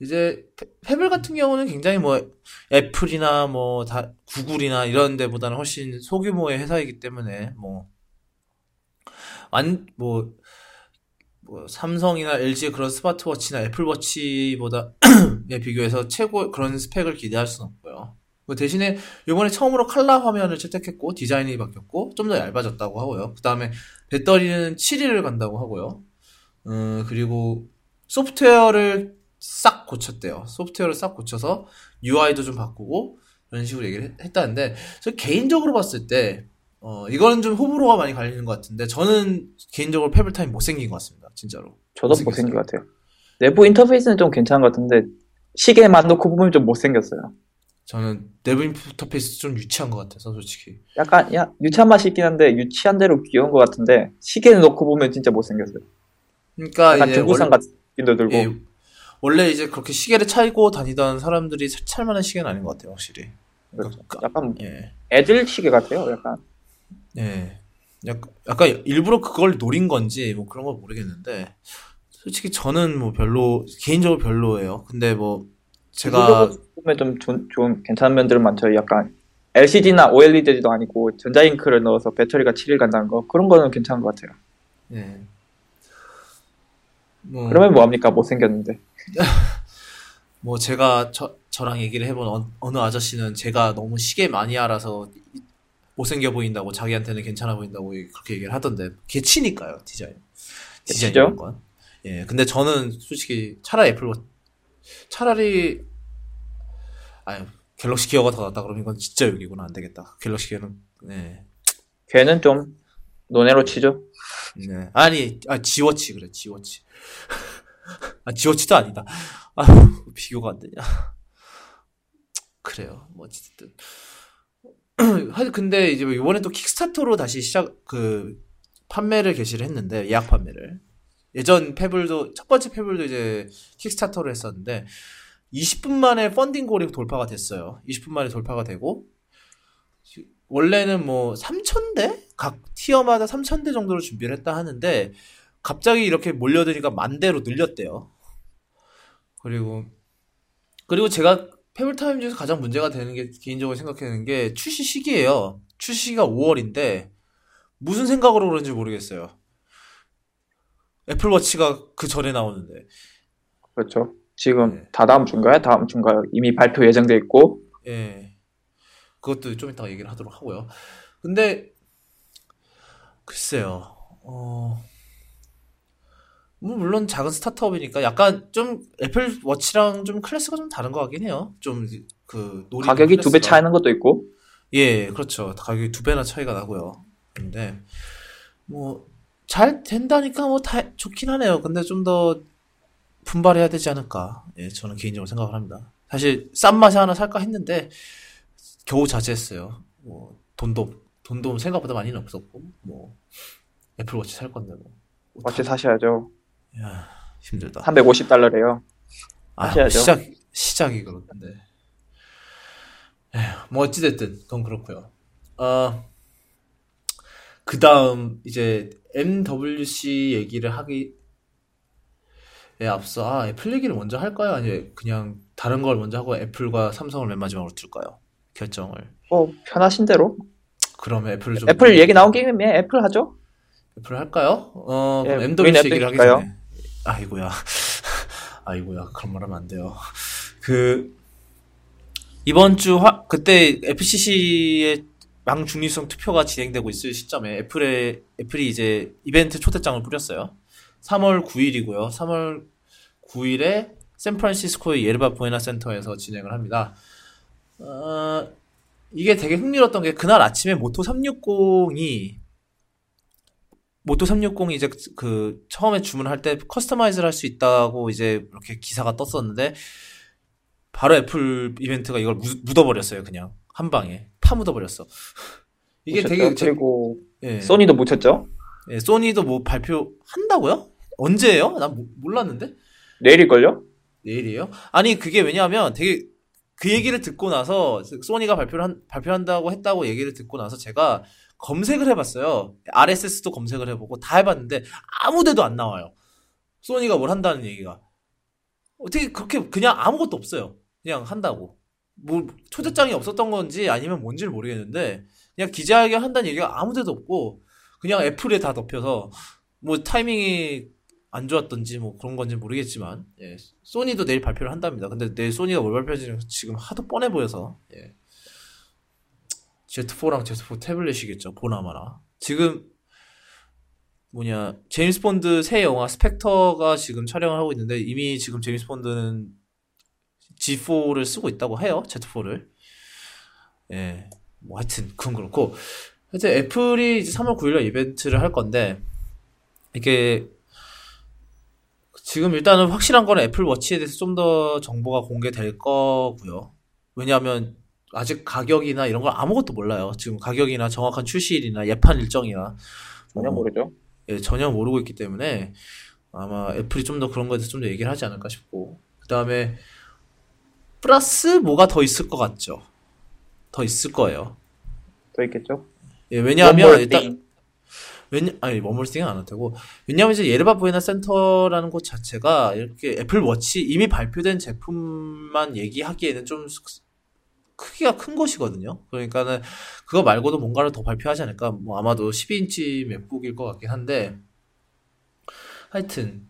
이제 페, 블 같은 경우는 굉장히 뭐 Apple이나 뭐 다 Google이나 이런 데보다는 훨씬 소규모의 회사이기 때문에 뭐 완 뭐 뭐 삼성이나 LG의 그런 스마트워치나 애플워치보다 비교해서 최고 그런 스펙을 기대할 수는 없고요. 그 대신에 이번에 처음으로 칼라 화면을 채택했고 디자인이 바뀌었고 좀 더 얇아졌다고 하고요. 그 다음에 배터리는 7일을 간다고 하고요. 음, 그리고 소프트웨어를 싹 고쳤대요. 소프트웨어를 싹 고쳐서 UI도 좀 바꾸고 이런 식으로 얘기를 했 다는데 저 개인적으로 봤을 때 어, 이거는 좀 호불호가 많이 갈리는 것 같은데 저는 개인적으로 Pebble Time 못생긴 것 같습니다. 진짜로. 저도 못생긴 것 같아요. 내부 인터페이스는 좀 괜찮은 것 같은데 시계만 놓고 보면 좀 못생겼어요. 저는 내부 인터페이스 좀 유치한 것 같아서 솔직히. 약간 야 유치한 맛이 있긴 한데 유치한 대로 귀여운 것 같은데 시계를 놓고 보면 진짜 못생겼어요. 그러니까 약간 중국산 같은 느낌도 들고. 예, 원래 이제 그렇게 시계를 차고 다니던 사람들이 찰 만한 시계는 아닌 것 같아요, 확실히. 그렇죠. 그러니까, 약간 예. 애들 시계 같아요, 약간. 예. 약간, 약간 일부러 그걸 노린 건지 뭐 그런 걸 모르겠는데 솔직히 저는 뭐 별로 개인적으로 별로예요. 근데 뭐 제가 보면 좀 좋은, 좋은 괜찮은 면들은 많죠. 약간 LCD나 OLED도 아니고 전자잉크를 넣어서 배터리가 7일 간다는 거 그런 거는 괜찮은 것 같아요. 예. 뭐... 그러면 뭐합니까? 못생겼는데. 뭐 제가 저, 저랑 얘기를 해본 어, 어느 아저씨는 제가 너무 시계 마니아라서 못생겨 보인다고 자기한테는 괜찮아 보인다고 그렇게 얘기를 하던데 개치니까요 디자인. 디자인 이런 건. 예 근데 저는 솔직히 차라리 애플 차라리 아유 갤럭시 기어가 더 낫다 그러면 이건 진짜 여기구나. 안 되겠다. 갤럭시 기어는 네 걔는 좀 논외로 치죠 네. 아니 아 지워치 그래 지워치. 아 지워치도 아니다. 아 비교가 안 되냐. 그래요. 뭐 어쨌든. 근데 이제 뭐 이번에 또 킥스타터로 다시 시작 그 판매를 개시를 했는데 예약 판매를. 예전 페블도 첫 번째 페블도 이제 킥스타터로 했었는데 20분 만에 펀딩 골이 돌파가 됐어요. 20분 만에 돌파가 되고 원래는 뭐 3,000대 각 티어마다 3,000대 정도로 준비를 했다 하는데 갑자기 이렇게 몰려드니까 만 대로 늘렸대요. 그리고 그리고 제가 페블타임 중에서 가장 문제가 되는 게 개인적으로 생각하는 게 출시 시기예요. 출시 시기가 5월인데 무슨 생각으로 그런지 모르겠어요. 애플워치가 그 전에 나오는데. 그렇죠. 지금 네. 다 다음 주인가요? 다음 주인가요? 이미 발표 예정돼 있고. 예. 그것도 좀 이따가 얘기를 하도록 하고요. 근데 글쎄요. 어. 뭐 물론 작은 스타트업이니까 약간 좀 애플 워치랑 좀 클래스가 좀 다른 것 같긴 해요. 좀 그 가격이 두 배 차이는 것도 있고. 예, 그렇죠. 가격이 두 배나 차이가 나고요. 근데 뭐 잘 된다니까 뭐 다 좋긴 하네요. 근데 좀 더 분발해야 되지 않을까. 예, 저는 개인적으로 생각을 합니다. 사실 싼 맛에 하나 살까 했는데 겨우 자제했어요. 뭐 돈도 돈도 생각보다 많이는 없었고 뭐 애플워치 살 건데 뭐. 워치 사셔야죠. 야, 힘들다. 350달러래요. 아, 뭐 시작, 시작이 그렇던데. 에휴, 뭐, 어찌됐든, 그건 그렇고요 어, 그 다음, 이제, MWC 얘기를 하기, 에 앞서, 아, 애플 얘기를 먼저 할까요? 아니, 그냥 다른 걸 먼저 하고 애플과 삼성을 맨 마지막으로 둘까요? 결정을. 어, 편하신 대로. 그러면 애플을 좀. 애플 얘기 나온 김에 애플 하죠? 애플 할까요? 어, 예, MWC 얘기를 하기 전에. 아이고야. 아이고야. 그런 말 하면 안 돼요. 그, 이번 주 화, 그때 FCC의 망 중립성 투표가 진행되고 있을 시점에 애플에, 애플이 이제 이벤트 초대장을 뿌렸어요. 3월 9일이고요. 3월 9일에 샌프란시스코의 예르바 부에나 센터에서 진행을 합니다. 어, 이게 되게 흥미로웠던 게 그날 아침에 Moto 360이 Moto 360이 이제 그 처음에 주문할 때 customize를 할 수 있다고 이제 이렇게 기사가 떴었는데 바로 애플 이벤트가 이걸 묻, 어버렸어요 그냥 한 방에 파 묻어버렸어. 이게? 되게 그리고 예. 소니도 묻혔죠. 예, 소니도 뭐 발표한다고요? 언제예요? 난 몰랐는데. 내일일걸요? 내일이에요? 아니 그게 왜냐하면 되게 그 얘기를 듣고 나서 소니가 발표를 한, 발표한다고 했다고 얘기를 듣고 나서 제가 검색을 해봤어요. RSS도 검색을 해보고 다 해봤는데 아무데도 안 나와요. 소니가 뭘 한다는 얘기가. 어떻게 그렇게 그냥 아무것도 없어요. 그냥 한다고. 뭐 초대장이 없었던 건지 아니면 뭔지를 모르겠는데 그냥 기자회견 한다는 얘기가 아무데도 없고 그냥 애플에 다 덮여서 뭐 타이밍이 안 좋았던지 뭐 그런 건지 모르겠지만 예. 소니도 내일 발표를 한답니다. 근데 내일 소니가 뭘 발표할지 지금 하도 뻔해 보여서 예. Z4랑 Z4 태블릿이겠죠. 보나마나. 지금 뭐냐 제임스 본드 새 영화 스펙터가 지금 촬영을 하고 있는데 이미 지금 제임스 본드는 G4를 쓰고 있다고 해요. Z4를. 예. 뭐 하여튼 그건 그렇고 이제 애플이 이제 3월 9일날 이벤트를 할 건데 이게 지금 일단은 확실한 건 애플 워치에 대해서 좀 더 정보가 공개될 거고요. 왜냐하면 아직 가격이나 이런 걸 아무것도 몰라요. 지금 가격이나 정확한 출시일이나 예판 일정이나 전혀 모르죠. 예, 전혀 모르고 있기 때문에 아마 애플이 좀 더 그런 거에 대해서 좀 더 얘기를 하지 않을까 싶고 그 다음에 플러스 뭐가 더 있을 것 같죠. 더 있을 거예요. 더 있겠죠. 예, 왜냐하면 일단 왜냐 아니 one more thing은 안할 테고 왜냐하면 이제 예르바 부에나 센터라는 곳 자체가 이렇게 애플 워치 이미 발표된 제품만 얘기하기에는 좀 크기가 큰 곳이거든요. 그러니까는 그거 말고도 뭔가를 더 발표하지 않을까. 뭐 아마도 12인치 맥북일 것 같긴 한데 하여튼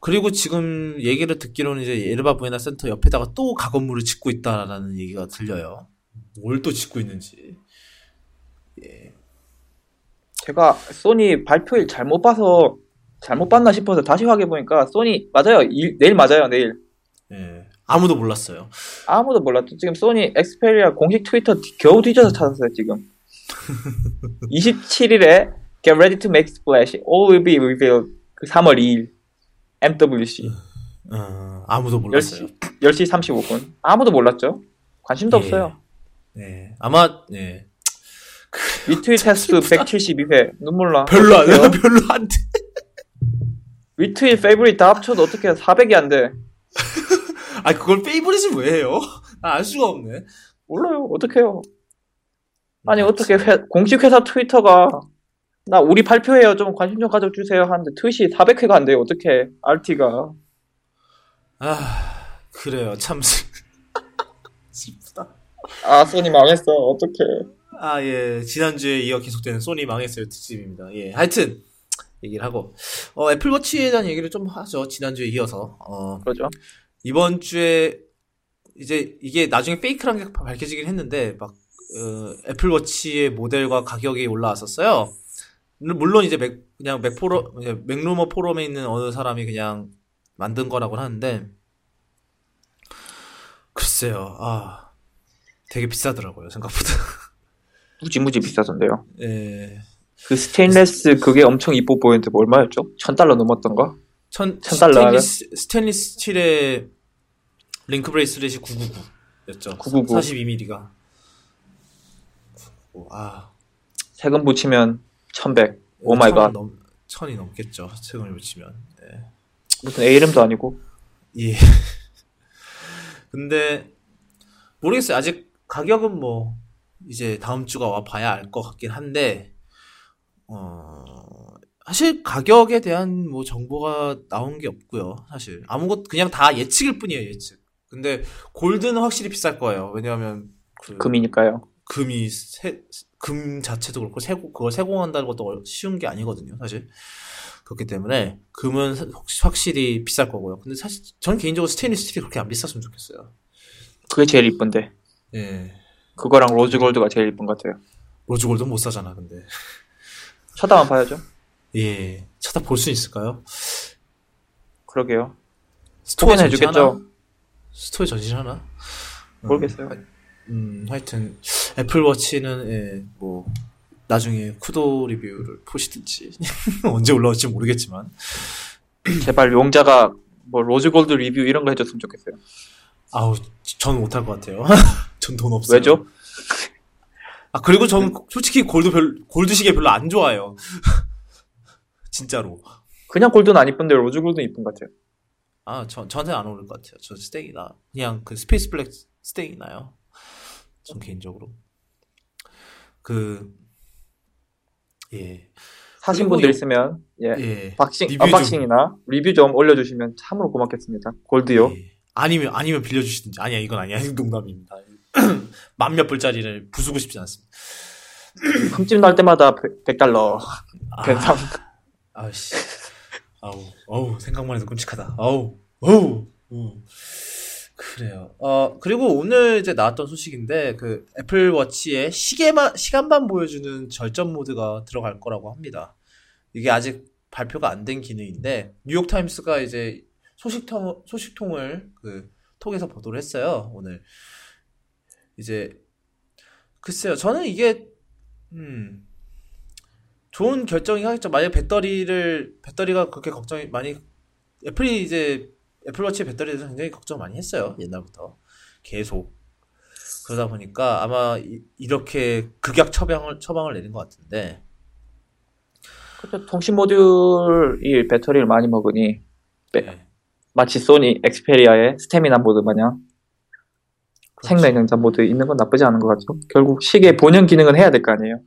그리고 지금 얘기를 듣기로는 이제 예르바 부에나 센터 옆에다가 또 가건물을 짓고 있다라는 얘기가 들려요. 뭘 또 짓고 있는지. 예. 제가 소니 발표일 잘못 봐서 잘못 봤나 싶어서 다시 확인해 보니까 소니 맞아요. 일, 내일 맞아요. 내일. 예. 아무도 몰랐어요. 아무도 몰랐죠. 지금 소니 Xperia 공식 트위터 겨우 뒤져서 찾았어요. 지금. 27일에 Get ready to make splash. All will be revealed. 3월 2일. MWC. 어, 아무도 몰랐어요. 10시, 10시 35분. 아무도 몰랐죠. 관심도 예. 없어요. 네. 아마 네. 리트윗 횟수 172회. 눈물 나. 별로 안 돼. 별로 안 돼. retweet favorite 다 합쳐도 어떻게 400이 안 돼. 아, 그걸 favorite을 왜 해요? 아, 알 수가 없네. 몰라요. 어떡해요. 아니, 어떻게 회, 공식 회사 트위터가 나 우리 발표해요. 좀 관심 좀 가져주세요. 하는데 트윗이 400회가 안 돼요. 어떻게 RT가. 아, 그래요. 참 슬프다. 아, 소니 망했어. 어떡해. 아, 예. 지난주에 이어 계속되는 소니 망했어요 특집입니다. 예. 하여튼, 얘기를 하고. 어, 애플워치에 대한 얘기를 좀 하죠. 지난주에 이어서. 어. 그러죠. 이번 주에, 이제 이게 나중에 페이크란 게 밝혀지긴 했는데, 막, 어, 애플워치의 모델과 가격이 올라왔었어요. 물론 이제 맥, 그냥 맥포로, 맥루머 포럼에 있는 어느 사람이 그냥 만든 거라고 하는데, 글쎄요, 아, 되게 비싸더라고요, 생각보다. 무지무지 비싸던데요. 예. 그 스테인레스 그게 엄청 이뻐 보이는데 뭐 얼마였죠? 천 달러 넘었던가? 천, 천 달러 스테인리스, 스테인리스 스틸의 link bracelet이 999였죠. 999. 42mm가. 아. 세금 붙이면 1100. Oh my God. 넘, 천이 넘겠죠. 세금을 붙이면. 예. 무슨 애 이름도 아니고. 예. 근데 모르겠어요. 아직 가격은 뭐 이제 다음 주가 와 봐야 알 것 같긴 한데 어 사실 가격에 대한 뭐 정보가 나온 게 없고요. 사실 아무것 그냥 다 예측일 뿐이에요. 예측. 근데 골드는 확실히 비쌀 거예요. 왜냐하면 그 금이니까요. 금이 세, 금 자체도 그렇고 세고 그걸 세공한다는 것도 쉬운 게 아니거든요. 사실 그렇기 때문에 금은 확실히 비쌀 거고요. 근데 사실 저는 개인적으로 스테인리스 스틸이 그렇게 안 비쌌으면 좋겠어요. 그게 제일 이쁜데. 예. 그거랑 rose gold가 제일 이쁜 것 같아요. rose gold 못 사잖아, 근데. 쳐다만 봐야죠. 예. 찾아볼 수 있을까요? 그러게요. store 전시 하나? 해주겠죠. store 전시 하나? 모르겠어요. 음, 하여튼 애플워치는 예, 뭐 나중에 쿠도 리뷰를 보시든지 언제 올라올지 모르겠지만 제발 용자가 뭐 rose gold 리뷰 이런 거 해줬으면 좋겠어요. 아우 전 못할 것 같아요. 전 돈 없어요. 왜죠? 아 그리고 전 솔직히 골드 별 골드 시계 별로 안 좋아해요. 진짜로. 그냥 골드는 안 이쁜데 rose gold는 이쁜 것 같아요. 아, 저, 저한테는 안 어울릴 것 같아요. 저 스댕이나. 그냥 그 space black 스댕이 나요. 전 개인적으로. 그, 예. 사신 분들 요- 있으면 예. 예. boxing 리뷰 좀- unboxing이나 리뷰 좀 올려주시면 참으로 고맙겠습니다. 골드요. 예. 아니면, 아니면 빌려주시든지. 아니야, 이건 아니야. 농담입니다. 만몇 불짜리를 부수고 싶지 않습니다. 흠집 날 때마다 100 달러 아, 변상. 아씨. 아우, 어우, 생각만 해도 끔찍하다. 아우, 어우, 음. 그래요. 어, 그리고 오늘 이제 나왔던 소식인데, 그, 애플워치에 시계만, 시간만 보여주는 절전 모드가 들어갈 거라고 합니다. 이게 아직 발표가 안 된 기능인데, 뉴욕타임스가 이제 소식통, 소식통을 그, 통해서 보도를 했어요, 오늘. 이제, 글쎄요, 저는 이게, 음, 좋은 결정이 하겠죠. 만약 배터리를 배터리가 그렇게 걱정이 많이 애플이 이제 애플워치 배터리에 대해서 굉장히 걱정 많이 했어요. 옛날부터 계속 그러다 보니까 아마 이, 렇게 극약 처방을 처방을 내린 것 같은데 그렇죠. 통신 모듈이 배터리를 많이 먹으니 네. 네. 마치 소니 Xperia의 스태미나 모드 마냥 그렇죠. 생명연장 모드 있는 건 나쁘지 않은 것 같죠. 결국 시계 본연 기능은 해야 될 거 아니에요.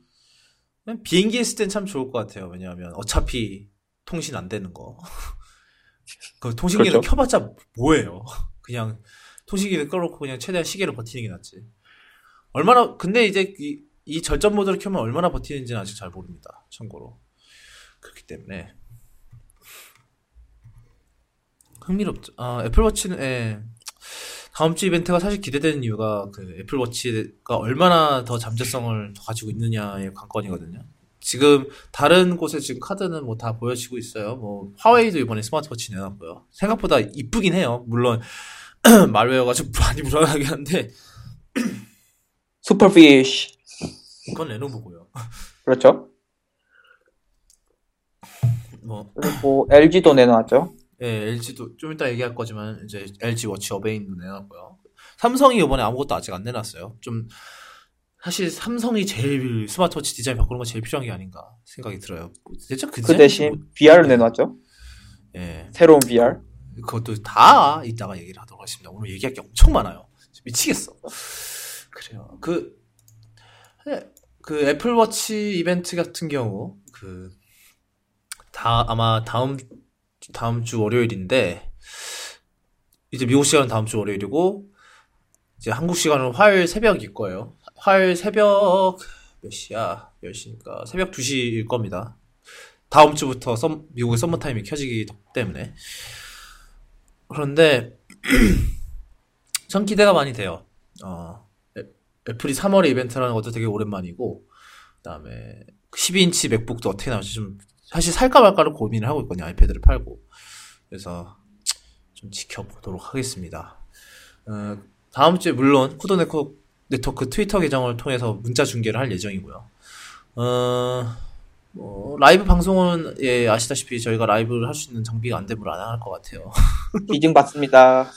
비행기 있을 땐 참 좋을 것 같아요. 왜냐하면 어차피 통신 안 되는 거. 그 통신기는 그렇죠. 켜봤자 뭐예요? 그냥 통신기를 꺼놓고 그냥 최대한 시계를 버티는 게 낫지. 얼마나 근데 이제 이, 이 절전 모드를 켜면 얼마나 버티는지는 아직 잘 모릅니다. 참고로 그렇기 때문에 흥미롭죠. 아 애플워치는 예. 다음 주 이벤트가 사실 기대되는 이유가 그 애플워치가 얼마나 더 잠재성을 더 가지고 있느냐의 관건이거든요. 지금 다른 곳에 지금 카드는 뭐 다 보여지고 있어요. 뭐 화웨이도 이번에 스마트워치 내놨고요. 생각보다 이쁘긴 해요. 물론 말웨어가 좀 많이 불안하긴 한데 슈퍼피쉬 그건 레노버고요. 그렇죠. 뭐 그리고 LG도 내놓았죠. 예, LG도 좀 이따 얘기할 거지만 이제 LG 워치 어베인도 내놨고요. 삼성이 이번에 아무것도 아직 안 내놨어요. 좀 사실 삼성이 제일 스마트워치 디자인 바꾸는 건 제일 필요한 게 아닌가 생각이 들어요. 대체 그, 그 대신 뭐- VR을 내놨죠. 예, 새로운 VR. 그것도 다 이따가 얘기를 하도록 하겠습니다. 오늘 얘기할 게 엄청 많아요. 미치겠어. 그래요. 그, 네, 그 Apple Watch 이벤트 같은 경우, 그, 다, 아마 다음, 다음 주 월요일인데, 이제 미국 시간은 다음 주 월요일이고, 이제 한국 시간은 화요일 새벽일 거예요. 화요일 새벽, 몇 시야? 10시니까, 새벽 2시일 겁니다. 다음 주부터 썸, 미국의 썸머 타임이 켜지기 때문에. 그런데 전 기대가 많이 돼요. 어, 애- Apple이 3월에 이벤트라는 것도 되게 오랜만이고, 그다음에 12인치 MacBook도 어떻게 나올지 좀 사실 살까 말까를 고민을 하고 있거든요. iPad를 팔고. 그래서 좀 지켜보도록 하겠습니다. 어, 다음 주에 물론 쿠도 네트워크, 네트워크 트위터 계정을 통해서 문자 중계를 할 예정이고요. 어, 뭐, 라이브 방송은, 예, 아시다시피 저희가 라이브를 할 수 있는 장비가 안 되면 안 할 것 같아요. 기증 받습니다.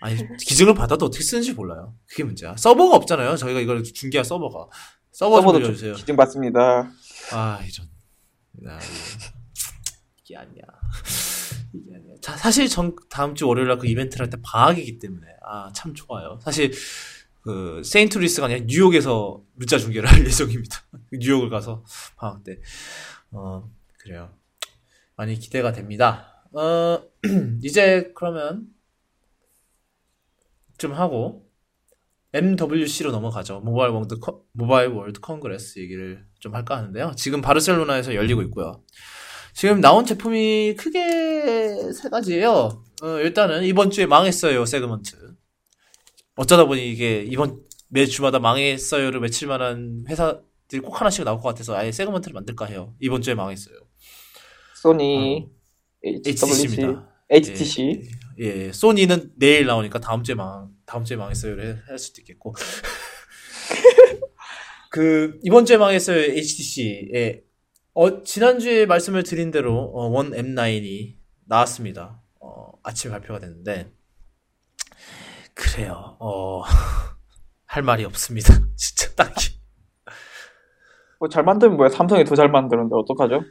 아니, 기증을 받아도 어떻게 쓰는지 몰라요. 그게 문제야. 서버가 없잖아요. 저희가 이걸 중계할 서버가. 서버 좀 서버도 빌려주세요. 기증 받습니다. 아, 이런. 나, 이거. 이게 아니야. 이게 아니야. 자, 사실 전 다음 주 월요일 날 그 이벤트를 할 때 방학이기 때문에, 아, 참 좋아요. 사실, 그, 세인트루이스가 아니라 뉴욕에서 문자 중계를 할 예정입니다. 뉴욕을 가서 방학 때. 어, 그래요. 많이 기대가 됩니다. 어, 이제 그러면 좀 하고, MWC로 넘어가죠. Mobile World, Con- Mobile World Congress 얘기를 좀 할까 하는데요. 지금 바르셀로나에서 열리고 있고요. 지금 나온 제품이 크게 세 가지예요. 어, 일단은 이번 주에 망했어요, segment. 어쩌다 보니 이게 이번 매주마다 망했어요를 외칠 만한 회사들이 꼭 하나씩 나올 것 같아서 아예 segment를 만들까 해요. 이번 주에 망했어요. 소니, HTC입니다. HTC. 예, 예, 소니는 내일 나오니까 다음 주에 망 다음 주에 망했어요를 해- 할 수도 있겠고. 그 이번 주에 망했어요 HTC에 어 지난주에 말씀을 드린 대로 어, 원 M9이 나왔습니다. 어, 아침 발표가 됐는데 그래요. 어, 할 말이 없습니다. 진짜 딱히. 뭐 잘 만들면 뭐야? 삼성이 더 잘 만드는데 어떡하죠?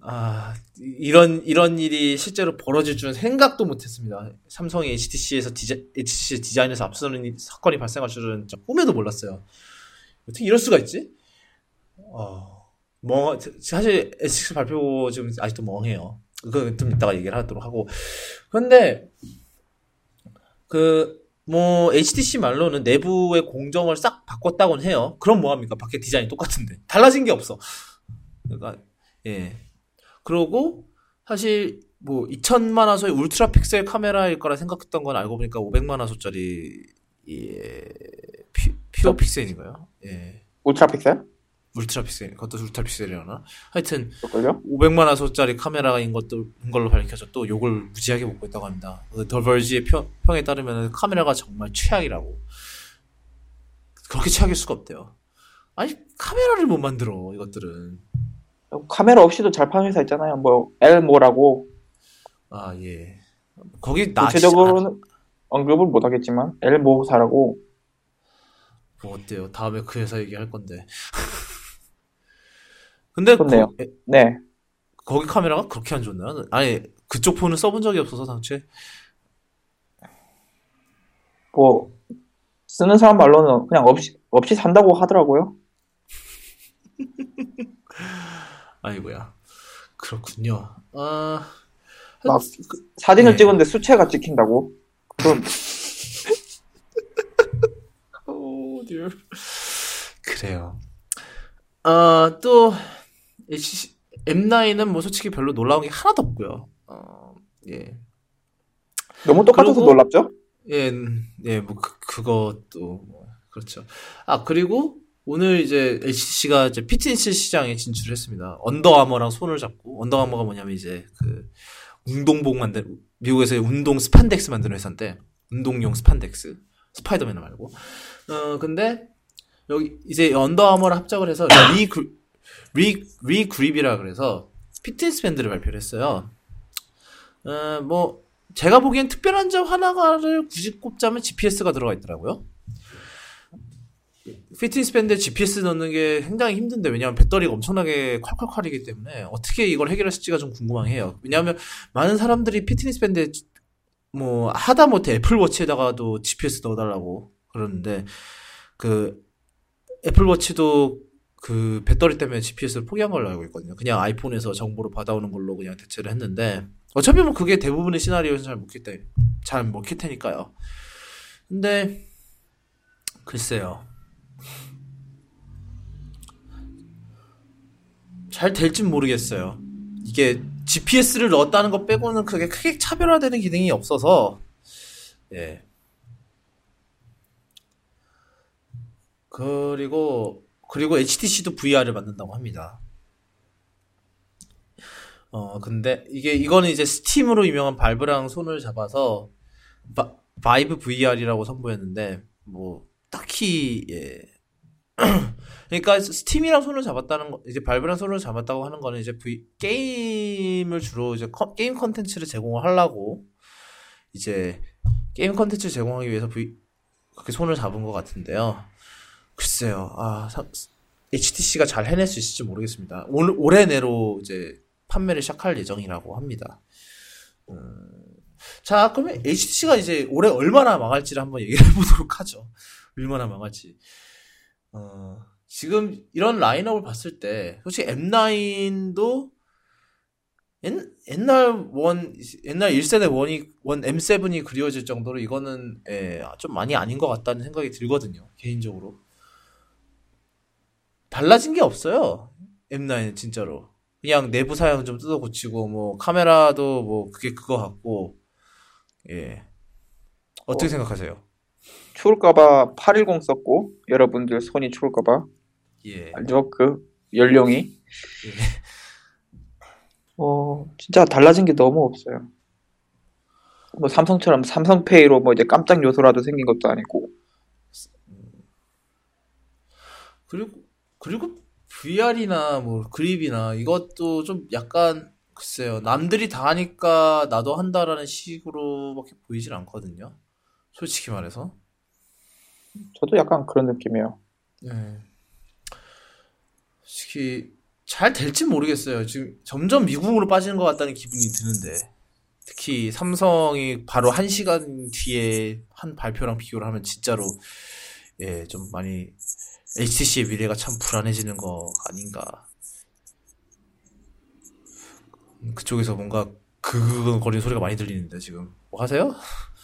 아, 이런, 이런 일이 실제로 벌어질 줄은 생각도 못했습니다. 삼성이 HTC에서 디자, HTC 디자인에서 앞서는 이 사건이 발생할 줄은 꿈에도 몰랐어요. 어떻게 이럴 수가 있지? 어, 멍, 사실 HTC 발표 지금 아직도 멍해요. 그거 좀 이따가 얘기를 하도록 하고. 근데, 그, 뭐, HTC 말로는 내부의 공정을 싹 바꿨다고는 해요. 그럼 뭐합니까? 밖에 디자인이 똑같은데. 달라진 게 없어. 그러니까, 예. 그러고 사실 뭐 2천만 화소의 Ultra Pixel 카메라일 거라 생각했던 건 알고 보니까 500만 화소짜리 예, 퓨, Pure Pixel인가요? 예. Ultra Pixel? Ultra Pixel, 그것도 Ultra Pixel이려나? 하여튼 그걸요? 500만 화소짜리 카메라인 것도 인 걸로 밝혀져 또 욕을 무지하게 먹고 있다고 합니다. 그 The Verge의 평, 평에 따르면 카메라가 정말 최악이라고. 그렇게 최악일 수가 없대요. 아니 카메라를 못 만들어 이것들은. 카메라 없이도 잘 파는 회사 있잖아요. 뭐 엘모라고 아 예. 거기 나 구체적으로는 언급을 못 하겠지만 엘모사라고 뭐 어때요? 다음에 그 회사 얘기할 건데. 근데 좋네요. 거, 에, 네. 거기 카메라가 그렇게 안 좋나요? 아니 그쪽 폰은 써본 적이 없어서 당최. 뭐 쓰는 사람 말로는 그냥 없이 없이 산다고 하더라고요. 아이고야. 그렇군요. 아, 막 그- 사진을 네. 찍었는데 수채가 찍힌다고. 그럼 오, dear. 그래요. 아, 또 HTC M9은 뭐 솔직히 별로 놀라운 게 하나도 없고요. 어, 예. 너무 똑같아서 그리고- 놀랍죠? 예, 음, 예, 뭐, 그, 그것도, 뭐, 그렇죠. 아, 그리고, 오늘 이제 HTC가 이제 피트니스 시장에 진출했습니다. 언더아머랑 손을 잡고, 언더아머가 뭐냐면 이제 그, 운동복 만든, 미국에서의 운동 스판덱스 만드는 회사인데, 운동용 스판덱스. 스파이더맨 말고. 어, 근데, 여기, 이제 Under Armour랑 합작을 해서, Re, 그, Re, Re Grip이라 그래서, 피트니스 밴드를 발표를 했어요. 어, 뭐, 제가 보기엔 특별한 점 하나를 굳이 꼽자면 GPS가 들어가 있더라고요. 피트니스 밴드에 GPS 넣는 게 굉장히 힘든데 왜냐하면 배터리가 엄청나게 콸콸콸이기 때문에 어떻게 이걸 해결했을지가 좀 궁금하긴 해요. 왜냐하면 많은 사람들이 피트니스 밴드에 뭐 하다 못해 Apple Watch에다가도 GPS 넣어달라고 그러는데 그 애플워치도 그 배터리 때문에 GPS를 포기한 걸로 알고 있거든요. 그냥 아이폰에서 정보를 받아오는 걸로 그냥 대체를 했는데 어차피 뭐 그게 대부분의 시나리오에서 잘 먹힐 때, 잘 먹힐 테니까요. 근데, 글쎄요. 잘 될진 모르겠어요. 이게 GPS를 넣었다는 것 빼고는 그게 크게 차별화되는 기능이 없어서, 예. 그리고, 그리고 HTC도 VR을 만든다고 합니다. 어, 근데 이게 이거는 이제 Steam으로 유명한 Valve랑 손을 잡아서 바, Vive VR이라고 선보였는데 뭐 딱히 예. 그러니까 Steam이랑 손을 잡았다는 거 이제 Valve랑 손을 잡았다고 하는 거는 이제 V 게임을 주로 이제 컨- 게임 컨텐츠를 제공을 하려고 이제 게임 컨텐츠 를 제공하기 위해서 V 그렇게 손을 잡은 것 같은데요. 글쎄요. 아, HTC가 잘 해낼 수 있을지 모르겠습니다. 올, 올해 내로 이제 판매를 시작할 예정이라고 합니다. 음, 자, 그러면 HTC가 이제 올해 얼마나 망할지를 한번 얘기를 해보도록 하죠. 얼마나 망할지. 어, 지금 이런 라인업을 봤을 때, 솔직히 M9도 옛, 옛날 원, 옛날 1세대 원이, 원 M7이 그리워질 정도로 이거는, 예, 좀 많이 아닌 것 같다는 생각이 들거든요. 개인적으로. 달라진 게 없어요. M9은 진짜로. 그냥 내부 사양 좀 뜯어 고치고 뭐 카메라도 뭐 그게 그거 같고 예 어떻게 어. 생각하세요? 추울까봐 810 썼고 여러분들 손이 추울까봐 예, 알죠? 그 연령이 예. 어, 진짜 달라진 게 너무 없어요. 뭐 삼성처럼 삼성페이로 뭐 이제 깜짝 요소라도 생긴 것도 아니고. 그리고 그리고 VR이나 뭐 그립이나 이것도 좀 약간 글쎄요 남들이 다 하니까 나도 한다라는 식으로밖에 보이질 않거든요. 솔직히 말해서. 저도 약간 그런 느낌이에요. 네. 솔직히 잘 될지 모르겠어요. 지금 점점 미국으로 빠지는 것 같다는 기분이 드는데 특히 삼성이 바로 한 시간 뒤에 한 발표랑 비교를 하면 진짜로 예, 좀 많이 HTC의 미래가 참 불안해지는 거 아닌가. 그쪽에서 뭔가 그거리는 소리가 많이 들리는데 지금 뭐 하세요?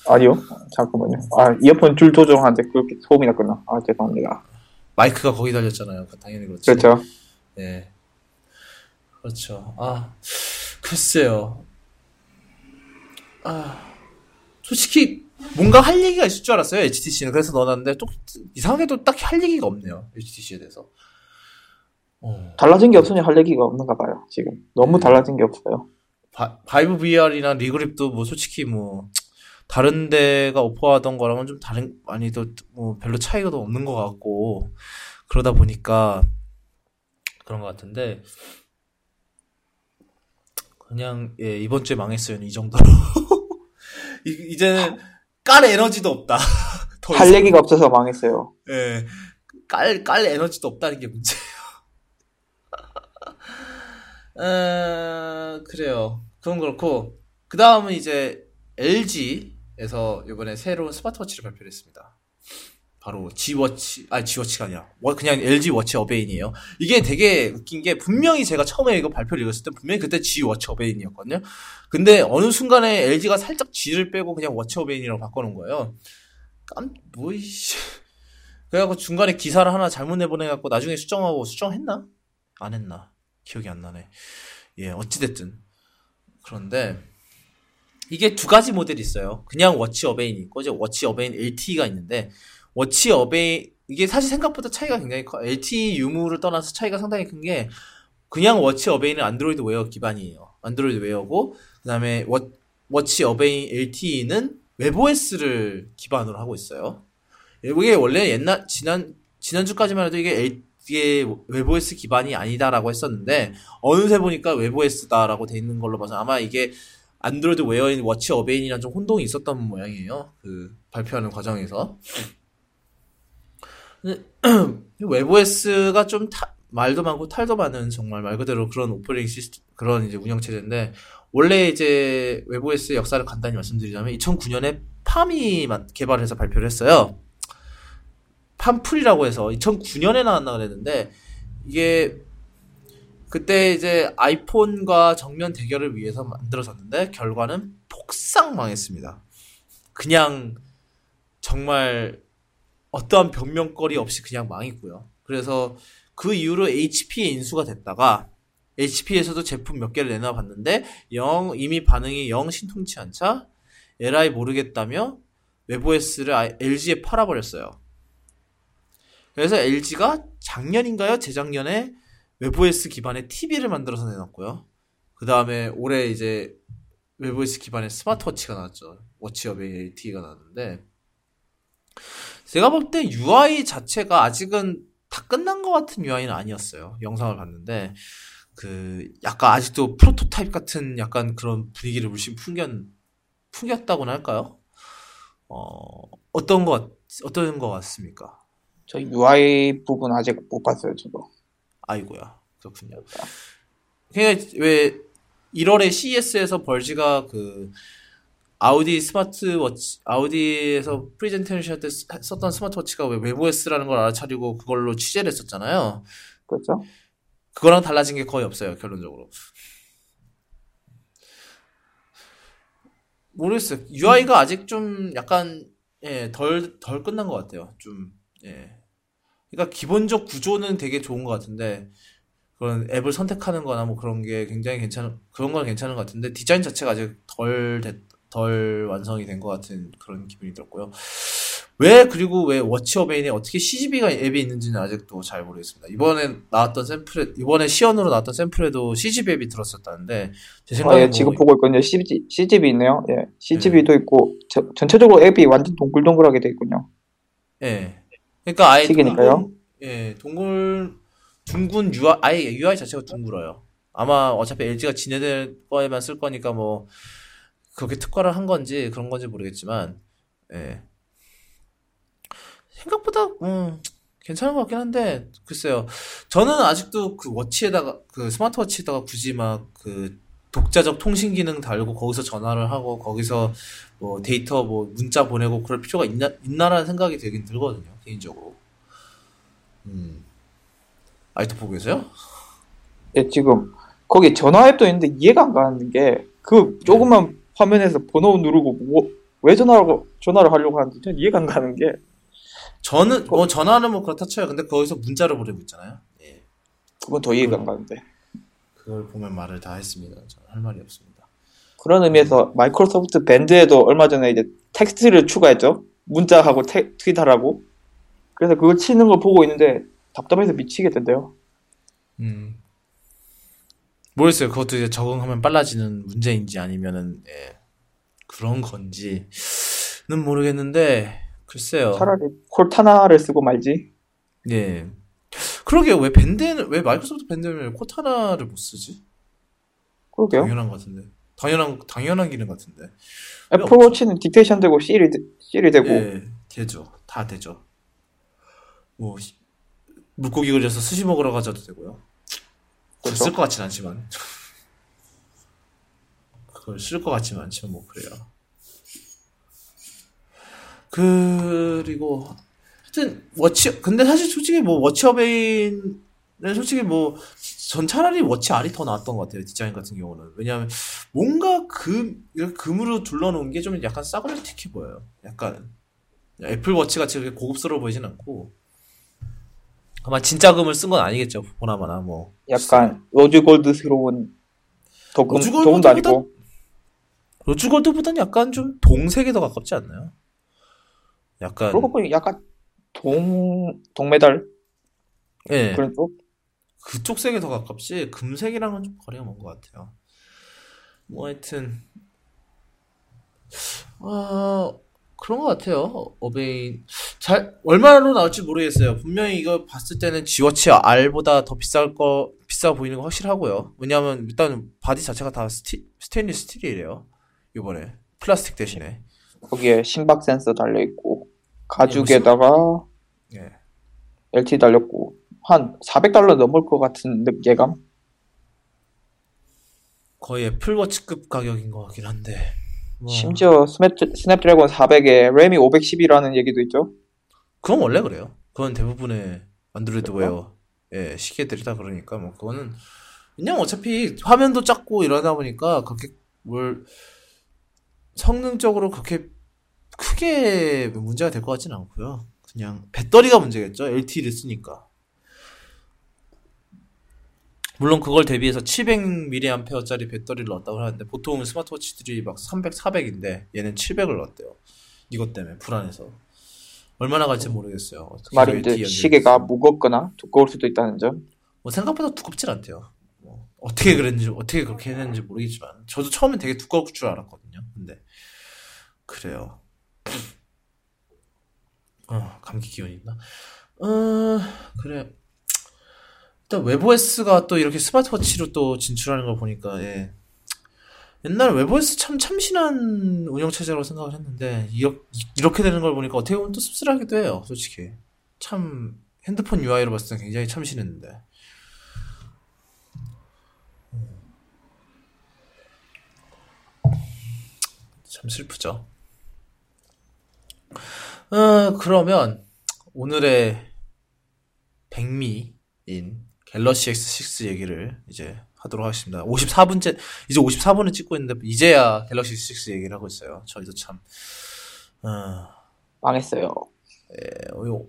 아니요. 잠깐만요. 아, 이어폰 줄 조정하는데 그렇게 소음이 났구나. 아, 죄송합니다. 마이크가 거기 달렸잖아요. 당연히 그렇지. 그렇죠. 네. 그렇죠. 아, 글쎄요. 아, 솔직히 뭔가 할 얘기가 있을 줄 알았어요. HTC는 그래서 넣어놨는데 또 이상하게도 딱히 할 얘기가 없네요. HTC에 대해서. 어. 달라진 게 없으니 할 얘기가 없는가 봐요. 지금 너무 네. 달라진 게 없어요. 바, Vive VR이나 Re Grip도 뭐 솔직히 뭐 다른 데가 offer하던 거랑은 좀 다른 많이 도뭐 별로 차이가 더 없는 것 같고 그러다 보니까 그런 것 같은데 그냥 예 이번 주에 망했어요 이 정도로 이제는 깔 에너지도 없다. 할 얘기가 없어서 망했어요. 예 깔 깔 에너지도 없다는 게 문제예요. 어, 그래요. 그건 그렇고 그 다음은 이제 LG 에서 이번에 새로운 스마트워치를 발표를 했습니다. 바로 G워치, 아 G워치가 아니라 그냥 LG 워치 어베인이에요. 이게 되게 웃긴 게 분명히 제가 처음에 이거 발표를 읽었을 때 분명히 그때 G워치 어베인이었거든요. 근데 어느 순간에 LG가 살짝 G를 빼고 그냥 Watch Urbane이라고 바꿔놓은 거예요. 깜, 뭐이씨. 그래갖고 중간에 기사를 하나 잘못 내보내갖고 나중에 수정하고 수정했나? 안 했나? 기억이 안 나네. 예, 어찌됐든. 그런데 이게 두 가지 모델이 있어요. 그냥 Watch Urbane이 있고 이제 Watch Urbane LTE가 있는데 Watch Urbane 이게 사실 생각보다 차이가 굉장히 커. LTE 유무를 떠나서 차이가 상당히 큰 게 그냥 Watch Urbane은 Android Wear 기반이에요. Android Wear고 그다음에 워, Watch Urbane LTE는 webOS를 기반으로 하고 있어요. 이게 원래 옛날 지난 지난주까지만 해도 이게 이게 webOS 기반이 아니다라고 했었는데 어느새 보니까 webOS다라고 돼 있는 걸로 봐서 아마 이게 Android Wear인 Watch Urbane이랑 좀 혼동이 있었던 모양이에요. 그 발표하는 과정에서. webOS가 좀 타, 말도 많고 탈도 많은 정말 말 그대로 그런 operating system 그런 이제 운영 체제인데 원래 이제 webOS 역사를 간단히 말씀드리자면 2009년에 Palm이 개발해서 발표를 했어요. 팜풀이라고 해서 2009년에 나왔나 그랬는데 이게 그때 이제 아이폰과 정면 대결을 위해서 만들어졌는데 결과는 폭삭 망했습니다. 그냥 정말 어떠한 변명거리 없이 그냥 망했고요. 그래서 그 이후로 HP에 인수가 됐다가 HP에서도 제품 몇 개를 내놔봤는데 영 이미 반응이 영 신통치 않자 에라이 모르겠다며 webOS를 LG에 팔아버렸어요. 그래서 LG가 작년인가요? 재작년에 webOS 기반의 TV를 만들어서 내놨고요. 그 다음에 올해 이제 webOS 기반의 스마트워치가 나왔죠. Watch Urbane LTE가 나왔는데 제가 볼 때 UI 자체가 아직은 다 끝난 것 같은 UI는 아니었어요. 영상을 봤는데 그 약간 아직도 프로토타입 같은 약간 그런 분위기를 물씬 풍겼 풍겼다고나 할까요? 어 어떤 것 어떤 것 같습니까? 저 UI 부분 아직 못 봤어요, 저도. 아이고야. 그렇군요. 그냥 왜 1월에 CES에서 Verge가 그 아우디 스마트워치 아우디에서 프리젠테이션 때 썼던 스마트워치가 왜 webOS라는 걸 알아차리고 그걸로 취재를 했었잖아요. 그렇죠. 그거랑 달라진 게 거의 없어요, 결론적으로. 모르겠어요. UI가 아직 좀 약간 예, 덜, 덜 끝난 것 같아요. 좀, 예. 그러니까 기본적 구조는 되게 좋은 것 같은데 그런 앱을 선택하는 거나 뭐 그런 게 굉장히 괜찮은 그런 건 괜찮은 것 같은데 디자인 자체가 아직 덜, 덜 완성이 된 것 같은 그런 기분이 들었고요. 왜 그리고 왜 워치 어베인에 어떻게 CGV가 앱이 있는지는 아직도 잘 모르겠습니다. 이번에 나왔던 샘플에 이번에 시연으로 나왔던 샘플에도 CGV 앱이 들었었다는데 제 아, 생각에 예, 뭐 지금 보고 있거든요. CG, CGV 있네요. 예, CGV도 있고 저- 전체적으로 앱이 완전 동글동글하게 돼 있군요. 예. 그러니까 아예 식이니까요? 동글, 예, 동글 둥근 UI 아예 UI 자체가 둥글어요. 아마 어차피 LG가 지네들 거에만 쓸 거니까 뭐 그렇게 특화를 한 건지 그런 건지 모르겠지만 예. 생각보다 음 괜찮은 것 같긴 한데 글쎄요. 저는 아직도 그 워치에다가 그 스마트워치에다가 굳이 막 그 독자적 통신 기능 달고 거기서 전화를 하고 거기서 뭐 데이터 뭐 문자 보내고 그럴 필요가 있나 있나라는 생각이 들긴 들거든요 개인적으로. 음. 아직도 보고 계세요? 예, 지금 거기 전화 앱도 있는데 이해가 안 가는 게 그 조그만 화면에서 번호 누르고 뭐, 왜 전화를 전화를 하려고 하는지 전 이해가 안 가는 게 저는 뭐 전화는 뭐 그렇다 쳐요. 근데 거기서 문자를 보내고 있잖아요. 예. 그건 더 이해가 안 가는데 그걸 보면 말을 다 했습니다. 할 말이 없습니다. 그런 의미에서 마이크로소프트 밴드에도 얼마 전에 이제 텍스트를 추가했죠. 문자하고 테, 트윗하라고. 그래서 그걸 치는 걸 보고 있는데 답답해서 미치겠던데요. 음. 모르겠어요. 그것도 이제 적응하면 빨라지는 문제인지 아니면은 예. 그런 건지는 모르겠는데 글쎄요. 차라리 콜타나를 쓰고 말지. 예. 그러게요. 왜 밴드는 왜 마이크로소프트 밴드는 왜 코타나를 못 쓰지? 그러게요. 당연한 것 같은데. 당연한 당연한 기능 같은데. Apple Watch는 dictation 되고 Siri Siri 되고 예, 되죠. 다 되죠. 뭐 시- 물고기 걸려서 스시 먹으러 가자도 되고요. 그렇죠. 쓸 것 같진 않지만. 그걸 쓸 것 같지만 않지만 뭐 그래요. 그리고 하여튼 워치 근데 사실 솔직히 뭐 Watch Urbane은 솔직히 뭐 전 차라리 Watch R이 더 나았던 것 같아요 디자인 같은 경우는 왜냐하면 뭔가 금 이렇게 금으로 둘러놓은 게 좀 약간 싸구려틱해 보여요 약간 Apple Watch 같이 그렇게 고급스러워 보이진 않고 아마 진짜 금을 쓴 건 아니겠죠 보나마나 뭐 약간 rose gold스러운 도금 도금도 아니고 rose gold보다는 약간 좀 동색에 더 가깝지 않나요? 약간 그러고 보니 약간 동 동메달 예 그런 쪽. 그쪽 색에 더 가깝지 금색이랑은 좀 거리가 먼 것 같아요. 뭐 하여튼 어 그런 것 같아요. Urbane 잘 얼마로 나올지 모르겠어요. 분명히 이거 봤을 때는 지워치 R보다 더 비쌀 거 비싸 보이는 거 확실하고요. 왜냐하면 일단 바디 자체가 다 스티, 스테인리스 스틸이래요. 이번에 플라스틱 대신에 거기에 심박 센서 달려 있고 가죽에다가 예. LTE 달렸고 한 400달러 넘을 것 같은 느- 예감. 거의 Apple Watch급 가격인 것 같긴 한데 뭐, 심지어 Snap, Snapdragon 400에 램이 510이라는 얘기도 있죠. 그건 원래 그래요. 그건 대부분의 Android? Wear 예, 시계들이 다 그러니까 뭐 그거는 그냥 어차피 화면도 작고 이러다 보니까 그렇게 뭘 성능적으로 그렇게 크게 문제가 될 것 같지는 않고요. 그냥 배터리가 문제겠죠. LTE를 쓰니까. 물론 그걸 대비해서 700mAh짜리 배터리를 넣었다고 하는데 보통 스마트워치들이 막 300, 400인데 얘는 700을 넣었대요. 이것 때문에 불안해서. 얼마나 갈지 모르겠어요. 그 LTE 시계가 무겁거나 두꺼울 수도 있다는 점. 뭐 생각보다 두껍진 않대요. 뭐 어떻게 그랬는지 어떻게 그렇게 했는지 모르겠지만 저도 처음엔 되게 두꺼울 줄 알았거든요. 근데 그래요. 어, 감기 기운이 있나? 어, 그래. 일단 웹OS가 또 이렇게 스마트워치로 또 진출하는 걸 보니까 예. 옛날 웹OS 참 참신한 운영 체제라고 생각을 했는데 이렇, 이렇게 되는 걸 보니까 어떻게 보면 또 씁쓸하기도 해요. 솔직히 참 핸드폰 UI로 봤을 때 굉장히 참신했는데 참 슬프죠. 어, 그러면 오늘의 백미인 갤럭시 X6 얘기를 이제 하도록 하겠습니다. 54분째, 이제 54분을 찍고 있는데, 이제야 갤럭시 X6 얘기를 하고 있어요. 저희도 참, 어, 망했어요. 예, 어, 요-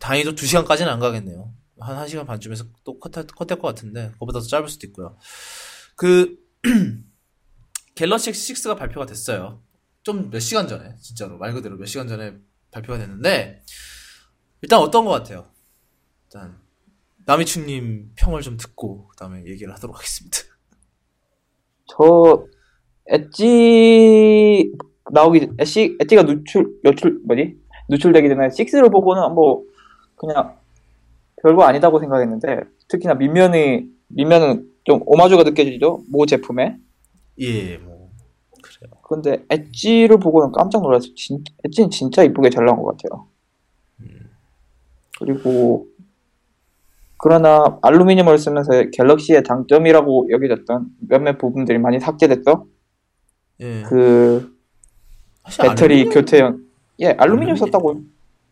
다행히도 2시간까지는 안 가겠네요. 한 1시간 반쯤에서 또 컷할, 컷될 것 같은데, 그거보다 더 짧을 수도 있고요. 그, 갤럭시 X6가 발표가 됐어요. 좀 몇 시간 전에, 진짜로. 말 그대로 몇 시간 전에 발표가 됐는데 일단 어떤 것 같아요? 일단 남이춘님 평을 좀 듣고 그다음에 얘기를 하도록 하겠습니다. 저 엣지 나오기 엣지 엣지가 누출 여출 뭐지? 누출되기 전에 6를 보고는 뭐 그냥 별거 아니다고 생각했는데 특히나 밑면이 밑면은 좀 오마주가 느껴지죠? 모 제품에? 예, 뭐 그래요. 근데 엣지를 보고는 깜짝 놀랐어요. 진, 엣지는 진짜 이쁘게 잘 나온 것 같아요. 그리고 그러나 알루미늄을 쓰면서 갤럭시의 장점이라고 여겨졌던 몇몇 부분들이 많이 삭제됐어 예. 그 배터리 알루미늄- 교체형 예 알루미늄 알루미늄. 썼다고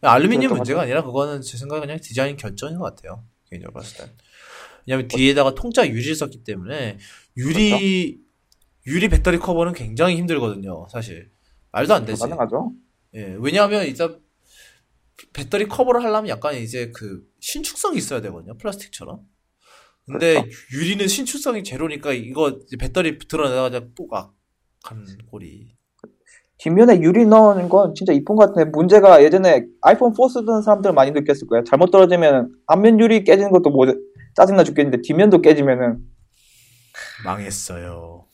알루미늄 그랬던 문제가 아니라 그거는 제 생각에 그냥 디자인 결정인 것 같아요. 개인적으로 봤을 땐. 왜냐면 뒤에다가 통짜 유리를 썼기 때문에 유리 유리 배터리 커버는 굉장히 힘들거든요. 사실 말도 안 되지. 가능하죠 예, 왜냐하면 일단 배터리 커버를 하려면 약간 이제 그 신축성이 있어야 되거든요. 플라스틱처럼. 근데 그렇죠. 유리는 신축성이 제로니까 이거 배터리 드러내자마자 또각 하는 꼴이. 뒷면에 유리 넣는 건 진짜 이쁜 것 같은데 문제가 예전에 아이폰 4 쓰던 사람들 많이 느꼈을 거예요 잘못 떨어지면 앞면 유리 깨지는 것도 뭐 짜증나 죽겠는데 뒷면도 깨지면은 망했어요.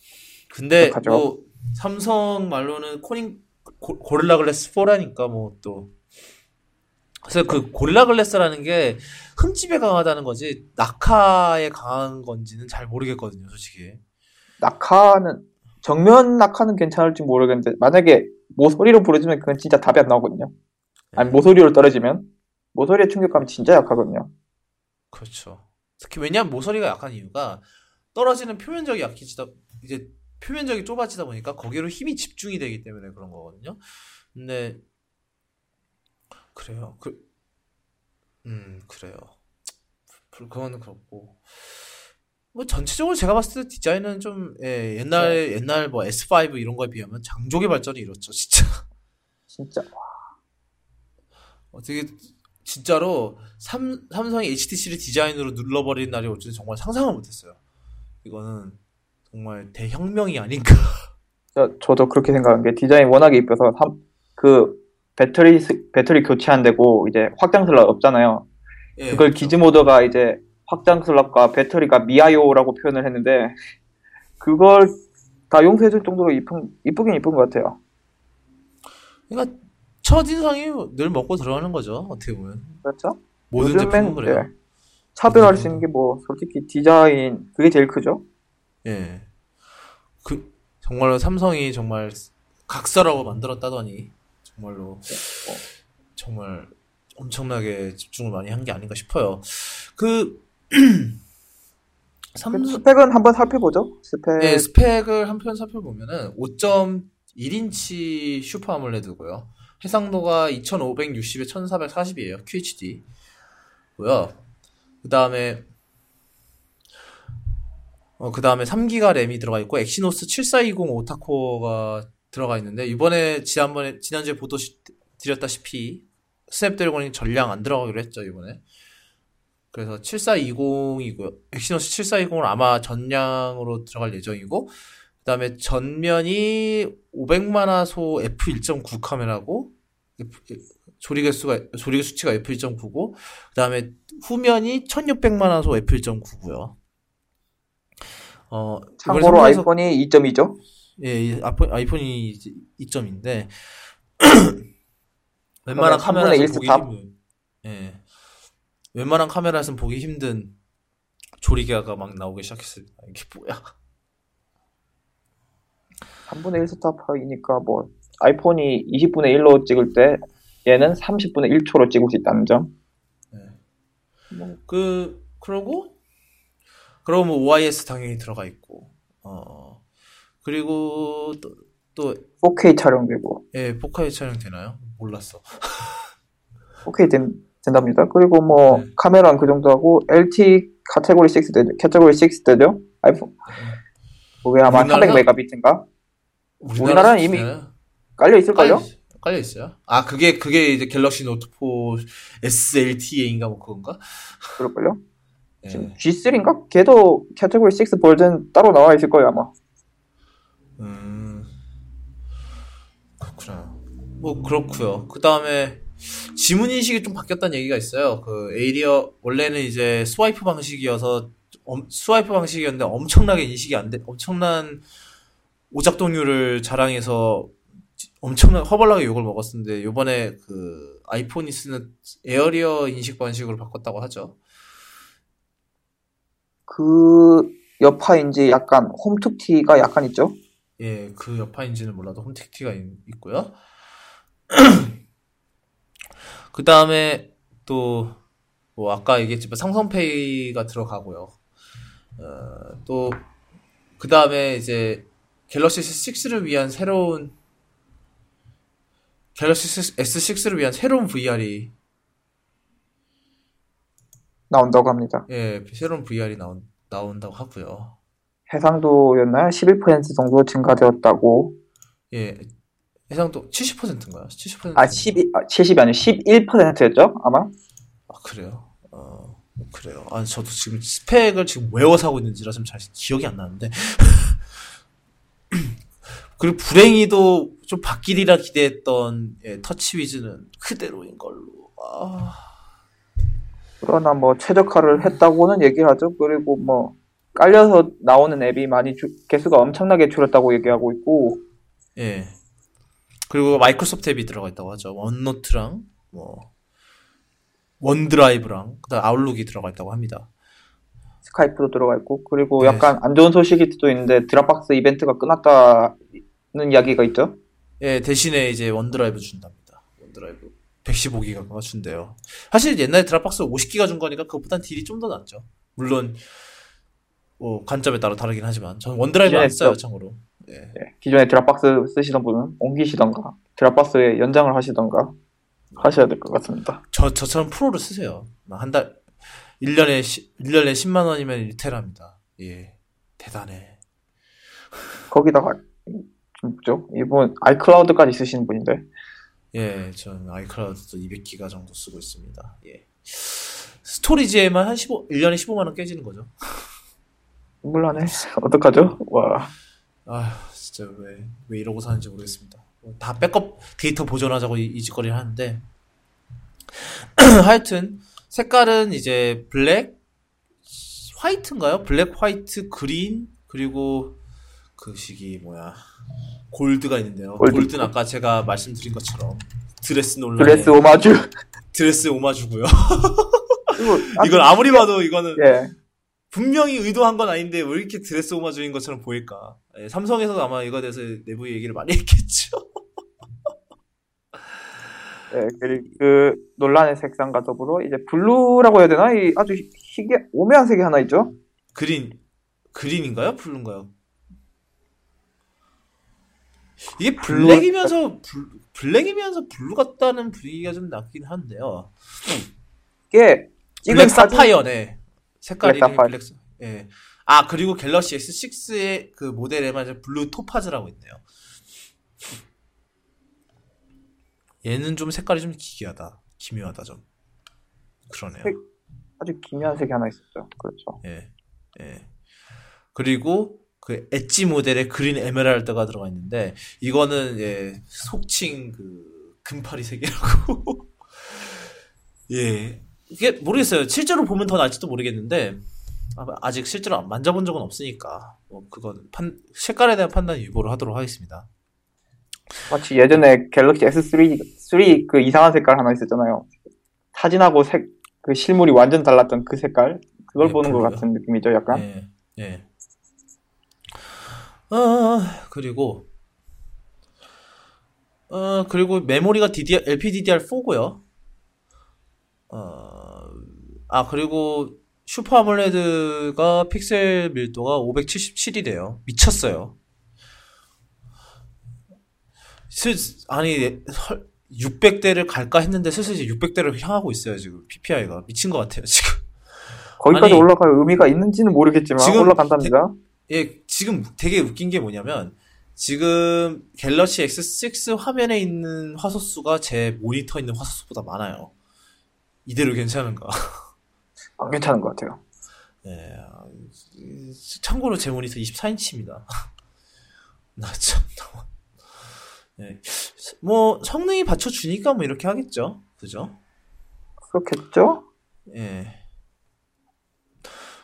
근데 어떡하죠? 뭐 삼성 말로는 코닝 고, 고릴라 글래스 4라니까 뭐또 그래서 그 고릴라 글래스라는 게 흠집에 강하다는 거지 낙하에 강한 건지는 잘 모르겠거든요, 솔직히. 낙하는 정면 낙하는 괜찮을지 모르겠는데 만약에 모서리로 부러지면 그건 진짜 답이 안 나오거든요 아니 모서리로 떨어지면 모서리의 충격감이 진짜 약하거든요 그렇죠. 특히 왜냐하면 모서리가 약한 이유가 떨어지는 표면적이 약해지다 이제 표면적이 좁아지다 보니까 거기로 힘이 집중이 되기 때문에 그런 거거든요. 근데 그래요. 그, 음 그래요. 그- 그거는 그렇고 뭐 전체적으로 제가 봤을 때 디자인은 좀 예, 옛날 옛날 뭐 S5 이런 거에 비하면 장족의 발전을 이뤘죠, 진짜. 진짜 어떻게 진짜로 삼, 삼성이 HTC를 디자인으로 눌러버린 날이 올 줄은 정말 상상을 못했어요. 이거는 정말 대혁명이 아닌가. 저, 저도 그렇게 생각한 게 디자인이 워낙에 이뻐서 삼- 그 배터리 스- 배터리 교체 안 되고 이제 확장 슬롯 없잖아요. 예, 그걸 그렇죠. 기즈모더가 이제 확장 슬롯과 배터리가 미아요라고 표현을 했는데 그걸 다 용서해줄 정도로 이쁜 이쁘긴 이쁜 것 같아요. 그러니까 첫 인상이 늘 먹고 들어가는 거죠. 어떻게 보면 그렇죠? 모든 제품은 그래요. 네, 차별할 수 있는 게 뭐 솔직히 디자인 그게 제일 크죠. 예, 그 정말로 삼성이 정말 각사라고 만들었다더니 정말로 정말 엄청나게 집중을 많이 한 게 아닌가 싶어요. 그 삼성 스펙은 한번 살펴보죠. 스펙 네, 스펙을 한번 살펴보면은 5.1인치 Super AMOLED고요. 해상도가 2560에 1440이에요. QHD. 고요. 그다음에 어 그다음에 3기가 램이 들어가 있고 Exynos 7420 오타코어가 들어가 있는데 이번에 지난번에 지난주에 보도 시- 드렸다시피 Snapdragon이 전량 안 들어가기로 했죠, 이번에. 그래서 7420이고요. Exynos 7420은 아마 전량으로 들어갈 예정이고 그다음에 전면이 500만 화소 f1.9 카메라고 F- 조리개 수가 조리 수치가 f1.9고 그다음에 후면이 1600만 화소 f1.9고요. 어 참고로 iPhone이 2.2죠. 예, 이 아이폰, 아이폰이 이제 2점인데 웬만한 그러면 3분의 카메라에서 1 보기 스탑? 힘든 예. 웬만한 카메라에서는 보기 힘든 조리개가 막 나오기 시작했습니다. 이게 뭐야? 3분의 1 스탑이니까 뭐 아이폰이 20분의 1로 찍을 때 얘는 30분의 1초로 찍을 수 있다는 점. 그 그러고 그러고 뭐 OIS 당연히 들어가 있고 어 그리고 또, 또 4K 촬영되고 예, 4K 촬영 되나요? 몰랐어. 4K 된, 된답니다. 그리고 뭐 네. 카메라는 그 정도 하고 LTE 카테고리 6 되죠. 카테고리 6 되죠. 아이폰 그게 아마 우리나라- 400메가비트인가 우리나라 는 이미 수준이에요? 깔려 있을걸요? 깔려, 깔려 있어요? 아 그게 그게 이제 Galaxy Note 4 S LTE-A인가 뭐 그건가? 그럴걸요? 예. 지금 G3인가? 걔도 카테고리 6 버전 따로 나와 있을 거예요 아마. 음 그렇구나. 뭐 그렇고요. 그 다음에 지문 인식이 좀 바뀌었다는 얘기가 있어요. 그 area 원래는 이제 스와이프 방식이어서 엄, 스와이프 방식이었는데 엄청나게 인식이 안 돼, 엄청난 오작동률을 자랑해서 엄청난 허벌나게 욕을 먹었었는데 요번에 그 아이폰이 쓰는 에어리어 인식 방식으로 바꿨다고 하죠. 그 여파인지 약간 홈툭티가 약간 있죠? 예, 그 여파인지는 몰라도 홈택티가 있고요. 그 다음에 또, 뭐, 아까 얘기했지만 삼성페이가 들어가고요. 어, 또, 그 다음에 이제 갤럭시 S6를 위한 새로운, 갤럭시 S6를 위한 새로운 VR이, 나온다고 합니다. 예, 새로운 VR이 나온, 나온다고 하고요. 해상도였나요? 11% 정도 증가되었다고. 예, 해상도 70%인가요? 70%? 아, 12, 아, 70이 아니고 11%였죠? 아마? 아, 그래요? 어, 그래요. 아, 저도 지금 스펙을 지금 외워서 하고 있는지라 좀 잘 기억이 안 나는데. 그리고 불행히도 좀 바뀌리라 기대했던 예, 터치 위즈는 그대로인 걸로. 아, 그러나 뭐 최적화를 했다고는 얘기를 하죠. 그리고 뭐 깔려서 나오는 앱이 많이 주- 개수가 엄청나게 줄었다고 얘기하고 있고 예. 그리고 마이크로소프트 앱이 들어가 있다고 하죠. 원노트랑 뭐 OneDrive랑 그다음 Outlook이 들어가 있다고 합니다. Skype도 들어가 있고 그리고 네. 약간 안 좋은 소식이 또 있는데 Dropbox 이벤트가 끝났다는 이야기가 있죠. 예, 대신에 이제 OneDrive 준답니다. OneDrive 115기가가 준대요. 사실 옛날에 Dropbox 50기가 준 거니까 그것보단 deal이 좀 더 낫죠. 물론 뭐 관점에 따라 다르긴 하지만 저는 OneDrive 안 써요, 참고로. 예. 예, 기존에 Dropbox 쓰시던 분은 옮기시던가 Dropbox에 연장을 하시던가 하셔야 될 것 같습니다. 저 저처럼 프로를 쓰세요. 한달 1년에 1년에 10만 원이면 1테라입니다. 예. 대단해. 거기다가 뭐죠? 이분 iCloud까지 쓰시는 분인데 예, 전 iCloud도 200기가 정도 쓰고 있습니다. 예. storage에만 한 15, 1년에 15만 원 깨지는 거죠. 물론에 어떡하죠? 와 아, 진짜 왜, 왜 이러고 사는지 모르겠습니다. 다 백업 데이터 보존하자고 이, 이 짓거리를 하는데. 하여튼, 색깔은 이제 black, white인가요? black, white, green, 그리고 그 식이 뭐야. gold가 있는데요. 골드. 는 아까 제가 말씀드린 것처럼 드레스 논란. 드레스 오마주 드레스 오마주고요. 이건 아무리 봐도 이거는 예 분명히 의도한 건 아닌데 왜 이렇게 드레스 오마주인 것처럼 보일까? 예, 삼성에서도 아마 이거에 대해서 내부 얘기를 많이 했겠죠. 예, 그리고 그 논란의 색상과 더불어 이제 blue라고 해야 되나? 이 아주 희귀 오묘한 색이 하나 있죠. green green인가요? blue인가요? 이게 blue- black이면서 bl, black이면서 blue 같다는 분위기가 좀 났긴 한데요. 이게 찍은 black sapphire네. 색깔이 black sapphire. black sa- 예. 아 그리고 Galaxy S6의 그 모델에만 blue topaz라고 있네요. 얘는 좀 색깔이 좀 기괴하다. 기묘하다 좀. 그러네요. 색- 아주 기묘한 색이 하나 있었죠. 그렇죠. 예. 예. 그리고 그 edge 모델에 green emerald가 들어가 있는데 이거는 예, 속칭 그 금파리 색이라고. 예. 이게 모르겠어요. 실제로 보면 더 나을지도 모르겠는데 아, 아직 실제로 안 만져본 적은 없으니까 뭐 그건 판 색깔에 대한 판단 유보를 하도록 하겠습니다. 마치 예전에 갤럭시 S3 3 그 이상한 색깔 하나 있었잖아요. 사진하고 색 그 실물이 완전 달랐던 그 색깔 그걸 예, 보는 것 블루요. 같은 느낌이죠, 약간. 예. 예. 아, 그리고 어, 그리고 메모리가 DDR, LPDDR4고요. 어, 아, 그리고 슈퍼 아몰레드가 픽셀 밀도가 577이래요. 미쳤어요. 슬, 아니, 600대를 갈까 했는데 슬슬 이제 600대를 향하고 있어요, 지금. PPI가. 미친 것 같아요, 지금. 거기까지 아니, 올라갈 의미가 있는지는 모르겠지만 지금 올라간답니다. 예, 지금 되게 웃긴 게 뭐냐면, 지금 갤럭시 S6 화면에 있는 화소수가 제 모니터에 있는 화소수보다 많아요. 이대로 괜찮은가? 안 괜찮은 것 같아요. 예, 아, 참고로 제 모니터 24인치입니다. 나 참. 네. 뭐 성능이 받쳐주니까 뭐 이렇게 하겠죠. 그죠? 그렇겠죠? 예.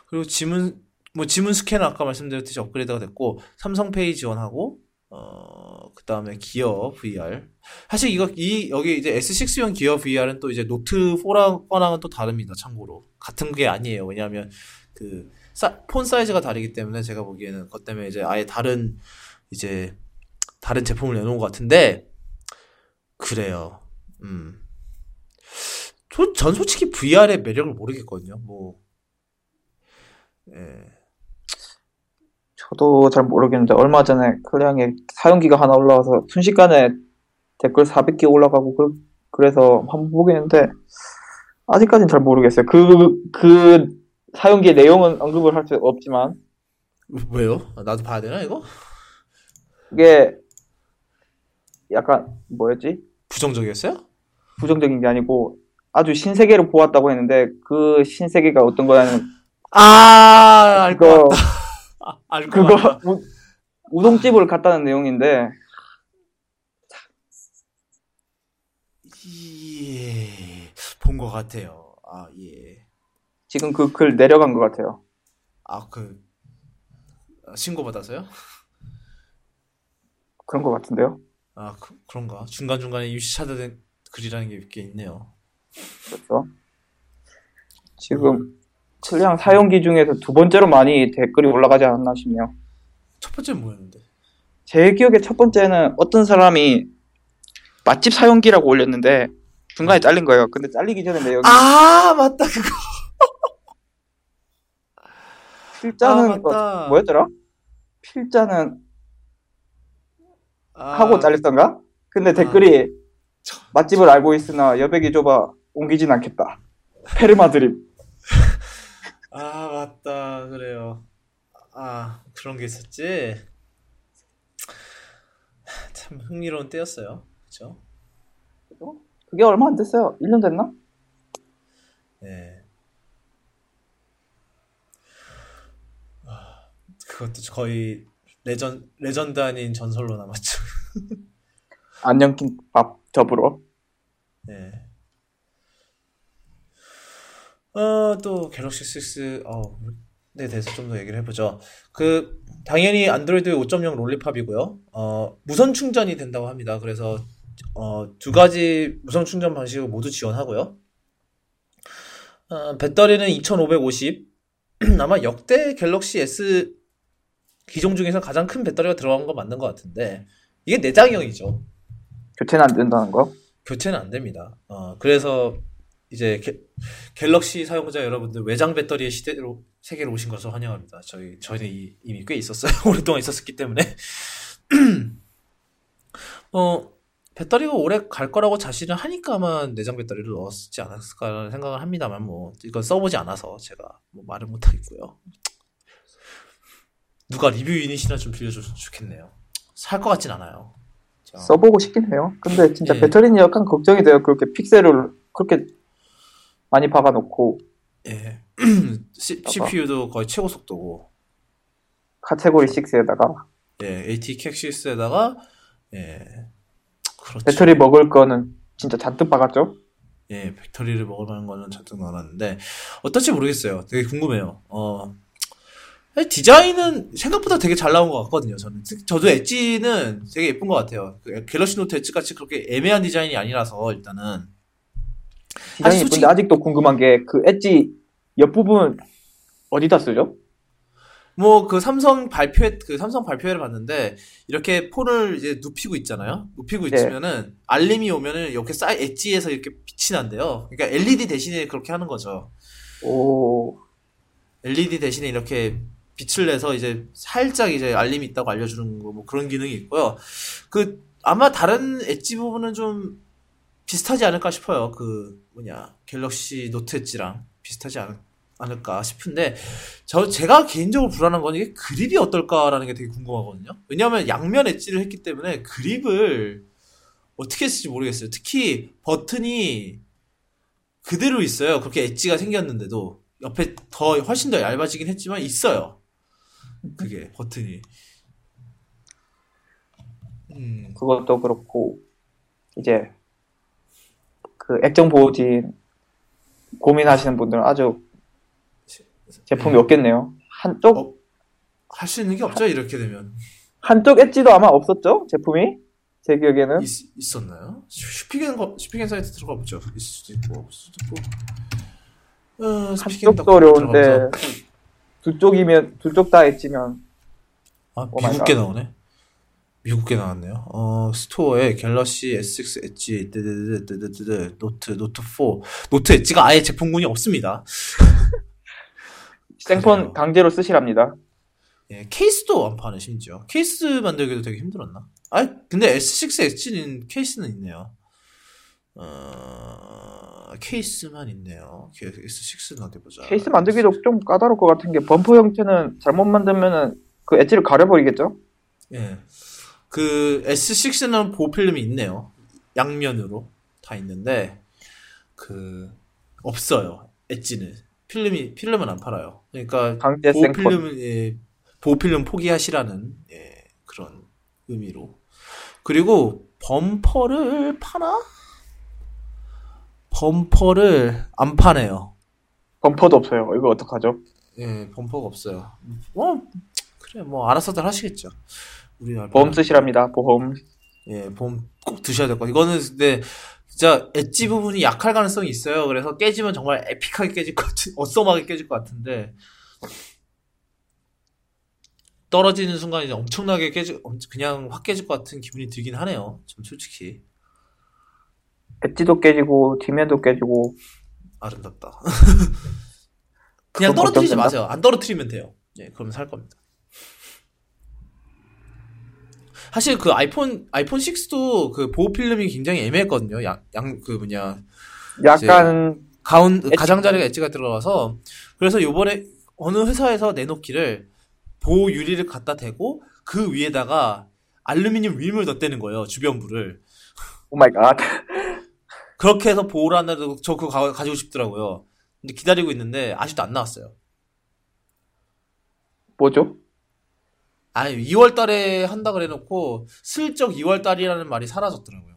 그리고 지문 뭐 지문 스캐너 아까 말씀드렸듯이 업그레이드가 됐고 삼성 Pay 지원하고 어 그 다음에 Gear VR 사실 이거 이 여기 이제 S6용 Gear VR은 또 이제 노트 4랑은 또 다릅니다. 참고로 같은 게 아니에요. 왜냐하면 그폰 사이즈가 다르기 때문에 제가 보기에는 그것 때문에 이제 아예 다른 이제 다른 제품을 내놓은 것 같은데 그래요. 음. 전 솔직히 VR의 매력을 모르겠거든요. 뭐 예. 저도 잘 모르겠는데 얼마 전에 클리앙에 사용기가 하나 올라와서 순식간에 댓글 400개 올라가고 그, 그래서 한번 보겠는데 아직까지는 잘 모르겠어요. 그, 그 사용기의 내용은 언급을 할 수 없지만 왜요? 나도 봐야 되나 이거? 이게 약간 뭐였지? 부정적이었어요? 부정적인 게 아니고 아주 신세계를 보았다고 했는데 그 신세계가 어떤 거냐면 아, 알것 같다. 아, 알것 그거. 우, 우동집을 갔다는 내용인데 예, 본 것 같아요. 아, 예. 지금 그 글 내려간 것 같아요. 아, 그, 신고 받아서요? 그런 것 같은데요. 아, 그, 그런가? 중간 중간에 임시 차단된 글이라는 게 몇 개 있네요. 그렇죠. 지금 클 리앙 사용기 중에서 두 번째로 많이 댓글이 올라가지 않았나 싶네요. 첫 번째는 뭐였는데? 제 기억에 첫 번째는 어떤 사람이 맛집 사용기라고 올렸는데 중간에 잘린 거예요. 근데 잘리기 전에 내용이 아, 맞다, 그거. 필자는 아, 맞다. 어, 뭐였더라? 필자는 아, 하고 잘렸던가? 근데 댓글이 맛집을 알고 있으나 여백이 좁아 옮기진 않겠다. 페르마 드립. 아, 맞다. 그래요. 아, 그런 게 있었지. 참 흥미로운 때였어요. 그죠? 그게 얼마 안 됐어요. 1년 됐나? 네. 아, 그것도 거의 legen, legend 아닌 전설로 남았죠. 안녕 김밥 접으로. 네. 어, 또 Galaxy 6, 어, 네 대해서 좀 더 얘기를 해보죠. 그, 당연히 안드로이드 5.0 Lollipop이고요. 어, 무선 충전이 된다고 합니다. 그래서, 어, 두 가지 무선 충전 방식을 모두 지원하고요. 어, 배터리는 2550. 아마 역대 갤럭시 S 기종 중에서 가장 큰 배터리가 들어간 거 맞는 것 같은데, 이게 내장형이죠. 교체는 안 된다는 거. 교체는 안 됩니다. 어, 그래서 이제 게, 갤럭시 사용자 여러분들 외장 배터리의 시대로 세계로 오신 것을 환영합니다. 저희 저희는 이, 이미 꽤 있었어요. 오랫동안 있었기 때문에. 어, 배터리가 오래 갈 거라고 자신을 하니까 아마 내장 배터리를 넣었지 않았을까라는 생각을 합니다만 뭐 이건 써보지 않아서 제가 뭐 말을 못 하겠고요. 누가 리뷰 유닛이나 좀 빌려줬으면 좋겠네요. 살 것 같진 않아요. 자, 써보고 싶긴 해요. 근데 진짜 예. 배터리는 약간 걱정이 돼요. 그렇게 픽셀을 그렇게 많이 박아놓고 예. CPU도 거의 최고 속도고, 카테고리 6에다가 예, LTE Cat 6에다가, 예, 그렇죠. 배터리 먹을 거는 진짜 잔뜩 박았죠. 예, 배터리를 먹을 만한 거는 잔뜩 넣어놨는데, 어떨지 모르겠어요. 되게 궁금해요. 어, 사실 디자인은 생각보다 되게 잘 나온 것 같거든요, 저는. 특- 저도 엣지는 되게 예쁜 것 같아요. 그 Galaxy Note Edge 같이 그렇게 애매한 디자인이 아니라서, 일단은. 디자인이 솔직히- 아직도 궁금한 게 그 엣지 옆부분 어디다 쓰죠? 뭐, 그 삼성 발표회, 그 삼성 발표회를 봤는데, 이렇게 폰을 이제 눕히고 있잖아요? 눕히고 네. 있으면은, 알림이 오면은, 이렇게 사이, 엣지에서 이렇게 빛이 난대요. 그러니까 LED 대신에 그렇게 하는 거죠. 오 LED 대신에 이렇게 빛을 내서 이제 살짝 이제 알림이 있다고 알려주는 거, 뭐 그런 기능이 있고요. 그, 아마 다른 엣지 부분은 좀 비슷하지 않을까 싶어요. 그, 뭐냐, Galaxy Note Edge랑 비슷하지 않, 않을까 싶은데, 저, 제가 개인적으로 불안한 건 이게 grip이 어떨까라는 게 되게 궁금하거든요. 왜냐하면 양면 엣지를 했기 때문에 grip을 어떻게 했을지 모르겠어요. 특히 버튼이 그대로 있어요. 그렇게 엣지가 생겼는데도. 옆에 더, 훨씬 더 얇아지긴 했지만 있어요. 그게, 버튼이. 음. 그것도 그렇고 이제 그 액정 보호진 고민하시는 분들은 아주 제품이 음. 없겠네요. 한쪽 어? 할수 있는 게 없죠 이렇게 되면 한쪽 엣지도 아마 없었죠 제품이 제 기억에는 있, 있었나요? 슈피겐 거 슈피겐 사이트 들어가 보죠. 있을 수도 있고 없을 수도 있고. 어, 한쪽도 어려운데. 두 쪽이면 두 쪽 다 엣지면 아 oh my 미국 god. 게 나오네. 미국 게 나왔네요. 어 store에 Galaxy S6 edge 뜨드드드드드 Note Note 4 Note Edge가 아예 제품군이 없습니다. 생폰. 강제로 쓰시랍니다. 예, 케이스도 안 파네 심지어. 케이스 만들기도 되게 힘들었나? 아, 근데 S6 edge는 케이스는 있네요. 어, 케이스만 있네요. S6는 어디 보자. 케이스 만들기도 좀 까다로울 것 같은 게 범퍼 형태는 잘못 만들면은 그 엣지를 가려버리겠죠? 예. 그 S6는 보호 필름이 있네요. 양면으로 다 있는데 그 없어요. 엣지는 필름이 필름은 안 팔아요. 그러니까 강제 보호 생폰. 필름은 예, 보호 필름 포기하시라는 예, 그런 의미로. 그리고 범퍼를 파나? 범퍼를 안 파네요. 범퍼도 없어요. 이거 어떡하죠? 예, 범퍼가 없어요. 뭐 그래 뭐 알아서들 하시겠죠. 우리 보험 쓰시랍니다. 보험. 예, 보험 꼭 드셔야 될 거. 이거는 근데 진짜 엣지 부분이 약할 가능성이 있어요. 그래서 깨지면 정말 에픽하게 깨질 것 같은, 어썸하게 깨질 것 같은데 떨어지는 순간 이제 엄청나게 깨질, 엄- 그냥 확 깨질 것 같은 기분이 들긴 하네요. 좀 솔직히 엣지도 깨지고 뒷면도 깨지고 아름답다. 그냥 떨어뜨리지. 마세요. 안 떨어뜨리면 돼요. 예, 그러면 살 겁니다. 사실 그 아이폰 아이폰 6도 그 보호 필름이 굉장히 애매했거든요. 양그 뭐냐 약간 가운. 가장자리가 엣지가 들어가서 그래서 요번에 어느 회사에서 내놓기를 보호 유리를 갖다 대고 그 위에다가 알루미늄 rim을 덧대는 거예요 주변부를 oh my god. 그렇게 해서 보호를 한다고 저 그거 가, 가지고 싶더라고요 근데 기다리고 있는데 아직도 안 나왔어요 뭐죠? 아 2월 달에 한다 그래 놓고 슬쩍 2월 달이라는 말이 사라졌더라고요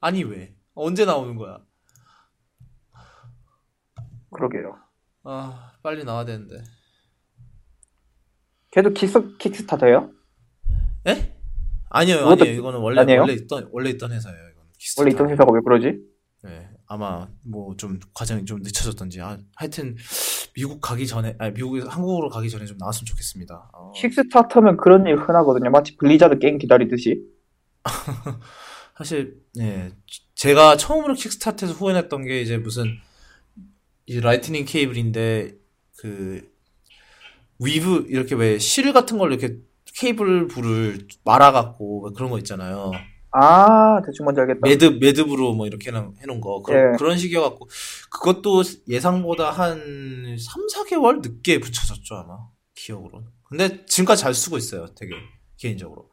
아니 왜 언제 나오는 거야 그러게요. 아 빨리 나와야 되는데 걔도 Kicks Kickstarter예요? 에? 아니요, 아니에요. 이거는 원래 아니에요? 원래 있던 원래 있던 회사예요. 이건. 원래 있던 회사가 왜 그러지? 네, 아마 뭐 좀 과정이 좀 늦춰졌던지. 아, 하여튼 미국 가기 전에, 아니 미국에서 한국으로 가기 전에 좀 나왔으면 좋겠습니다. 어, Kickstarter면 그런 일 흔하거든요. 마치 블리자드 게임 기다리듯이. 사실 네, 제가 처음으로 Kickstart에서 후원했던 게 이제 무슨 이 Lightning 케이블인데 그 weave 이렇게 왜 실 같은 걸로 이렇게 케이블 불을 말아갖고 그런 거 있잖아요. 아 대충 뭔지 알겠다. 매드 매듭으로 뭐 이렇게 해놓은, 해놓은 거 그런 예. 그런 식이어갖고 그것도 예상보다 한 3, 4개월 늦게 붙여졌죠 아마 기억으로. 근데 지금까지 잘 쓰고 있어요 되게 개인적으로.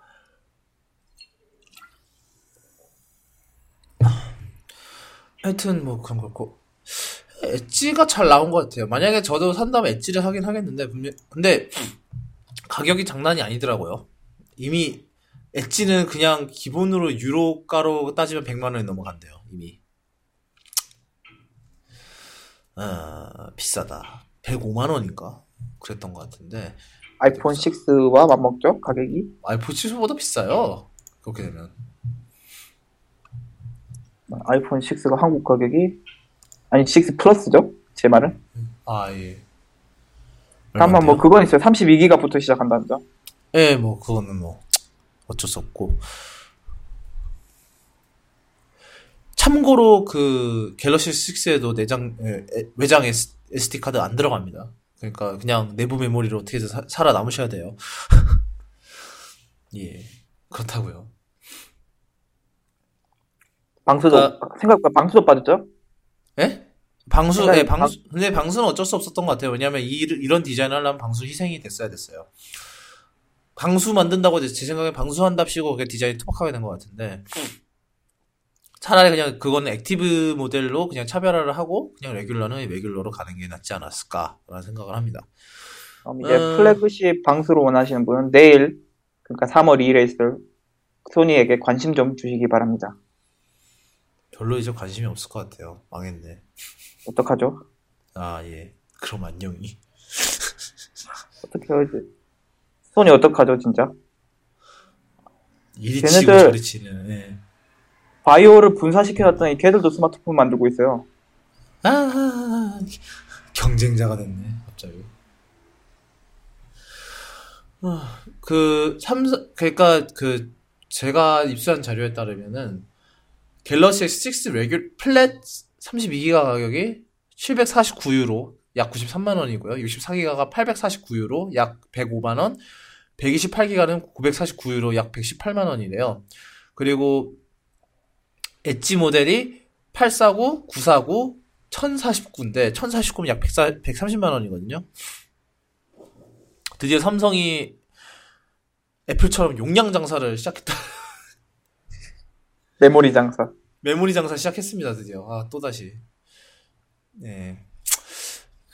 하여튼 뭐 그런 거고 엣지가 잘 나온 것 같아요. 만약에 저도 산다면 엣지를 하긴 하겠는데 분명 근데 가격이 장난이 아니더라고요. 이미 엣지는 그냥 기본으로 유로가로 따지면 100만 원이 넘어간대요. 이미. 아, 비싸다. 105만 원인가? 그랬던 것 같은데 아이폰 6와 맞먹죠 가격이? 아이폰 7보다 비싸요. 그렇게 되면. 아이폰 6가 한국 가격이 아니 6 플러스죠? 제 말은. 아 예. 다만 뭐? 그건 있어요. 32기가부터 시작한다죠. 예, 뭐 그거는 뭐 어쩔 수 없고. 참고로 그 갤럭시 6에도 내장 외장 SD 카드 안 들어갑니다. 그러니까 그냥 내부 메모리로 어떻게든 사- 살아남으셔야 돼요. 예, 그렇다고요. 방수도 아. 생각보다 방수도 빠졌죠? 예? 방수, 예, 방수, 근데 방수는 어쩔 수 없었던 것 같아요. 왜냐면 이, 이런 디자인을 하려면 방수 희생이 됐어야 됐어요. 방수 만든다고 제 생각에 방수 한답시고 그게 디자인이 투박하게 된 것 같은데. 차라리 그냥 그거는 Active 모델로 그냥 차별화를 하고 그냥 regular는 regular로 가는 게 낫지 않았을까라는 생각을 합니다. 그럼 이제 음. 플래그십 방수로 원하시는 분은 내일 그러니까 3월 2일에 있을 소니에게 관심 좀 주시기 바랍니다. 별로 이제 관심이 없을 것 같아요. 망했네. 어떡하죠? 아, 예. 그럼 안녕히. 어떻게 하지? 소니 어떡하죠, 진짜? 이리 치고 저리 치는, 예. 바이오를 분사시켜놨더니 걔들도 스마트폰 만들고 있어요. 아, 경쟁자가 됐네, 갑자기. 아, 그, 삼성, 그니까, 그, 제가 입수한 자료에 따르면은, 갤럭시 S6 레귤, 플랫 32기가 가격이 749유로, 약 93만 원이고요. 64기가가 849유로, 약 105만 원, 128기가는 949유로, 약 118만 원이래요. 그리고, 엣지 모델이 849, 949, 1049인데 1049면 약 130만 원이거든요. 드디어 삼성이 애플처럼 용량 장사를 시작했다. 메모리 장사. 메모리 장사 시작했습니다, 드디어. 아, 또다시. 네.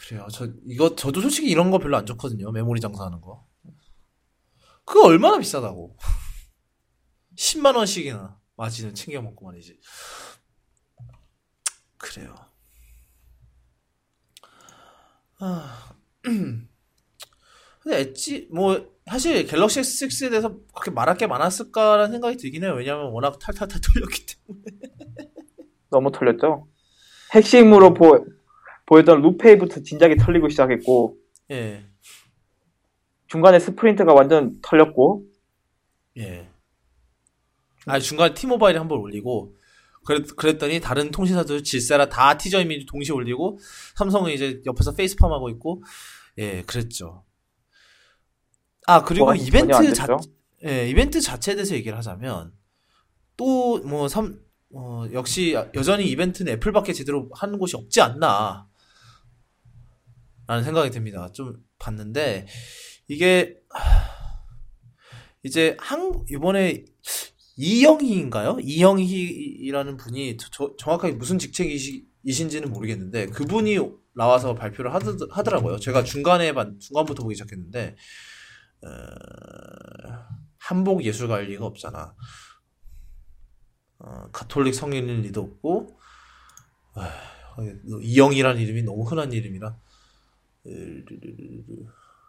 그래요. 저, 이거, 저도 솔직히 이런 거 별로 안 좋거든요. 메모리 장사하는 거. 그거 얼마나 비싸다고. 10만 원씩이나 마진을 챙겨 먹고 말이지. 그래요. 아, 근데 엣지, 뭐, 사실 갤럭시 S6에 대해서 그렇게 말할 게 많았을까라는 생각이 들긴 해요. 왜냐면 워낙 탈탈탈 털렸기 때문에. 너무 털렸죠? 핵심으로 보, 보였던 루페이부터 진작에 털리고 시작했고, 예, 중간에 스프린트가 완전 털렸고, 예. 아, 중간에 티모바일이 한 번 올리고, 그랬, 그랬 더니 다른 통신사들 질세라 다 티저 이미지 동시에 올리고, 삼성은 이제 옆에서 페이스팜 하고 있고, 예, 그랬죠. 아, 그리고 뭐, 이벤트 자? 예, 이벤트 자체에 대해서 얘기를 하자면, 또, 뭐, 삼, 어, 역시 여전히 이벤트는 애플밖에 제대로 하는 곳이 없지 않나, 라는 생각이 듭니다. 좀 봤는데, 이게, 하, 이제 한, 이번에 이영희인가요? 이영희라는 분이 저- 저- 정확하게 무슨 직책이신지는 모르겠는데, 그분이 나와서 발표를 하더, 하더라고요. 제가 중간에, 반- 중간부터 보기 시작했는데, 어, 한복 예술가 할 리가 없잖아. 어, 가톨릭 성인일 리도 없고, 아, 이영이라는 이름이 너무 흔한 이름이라.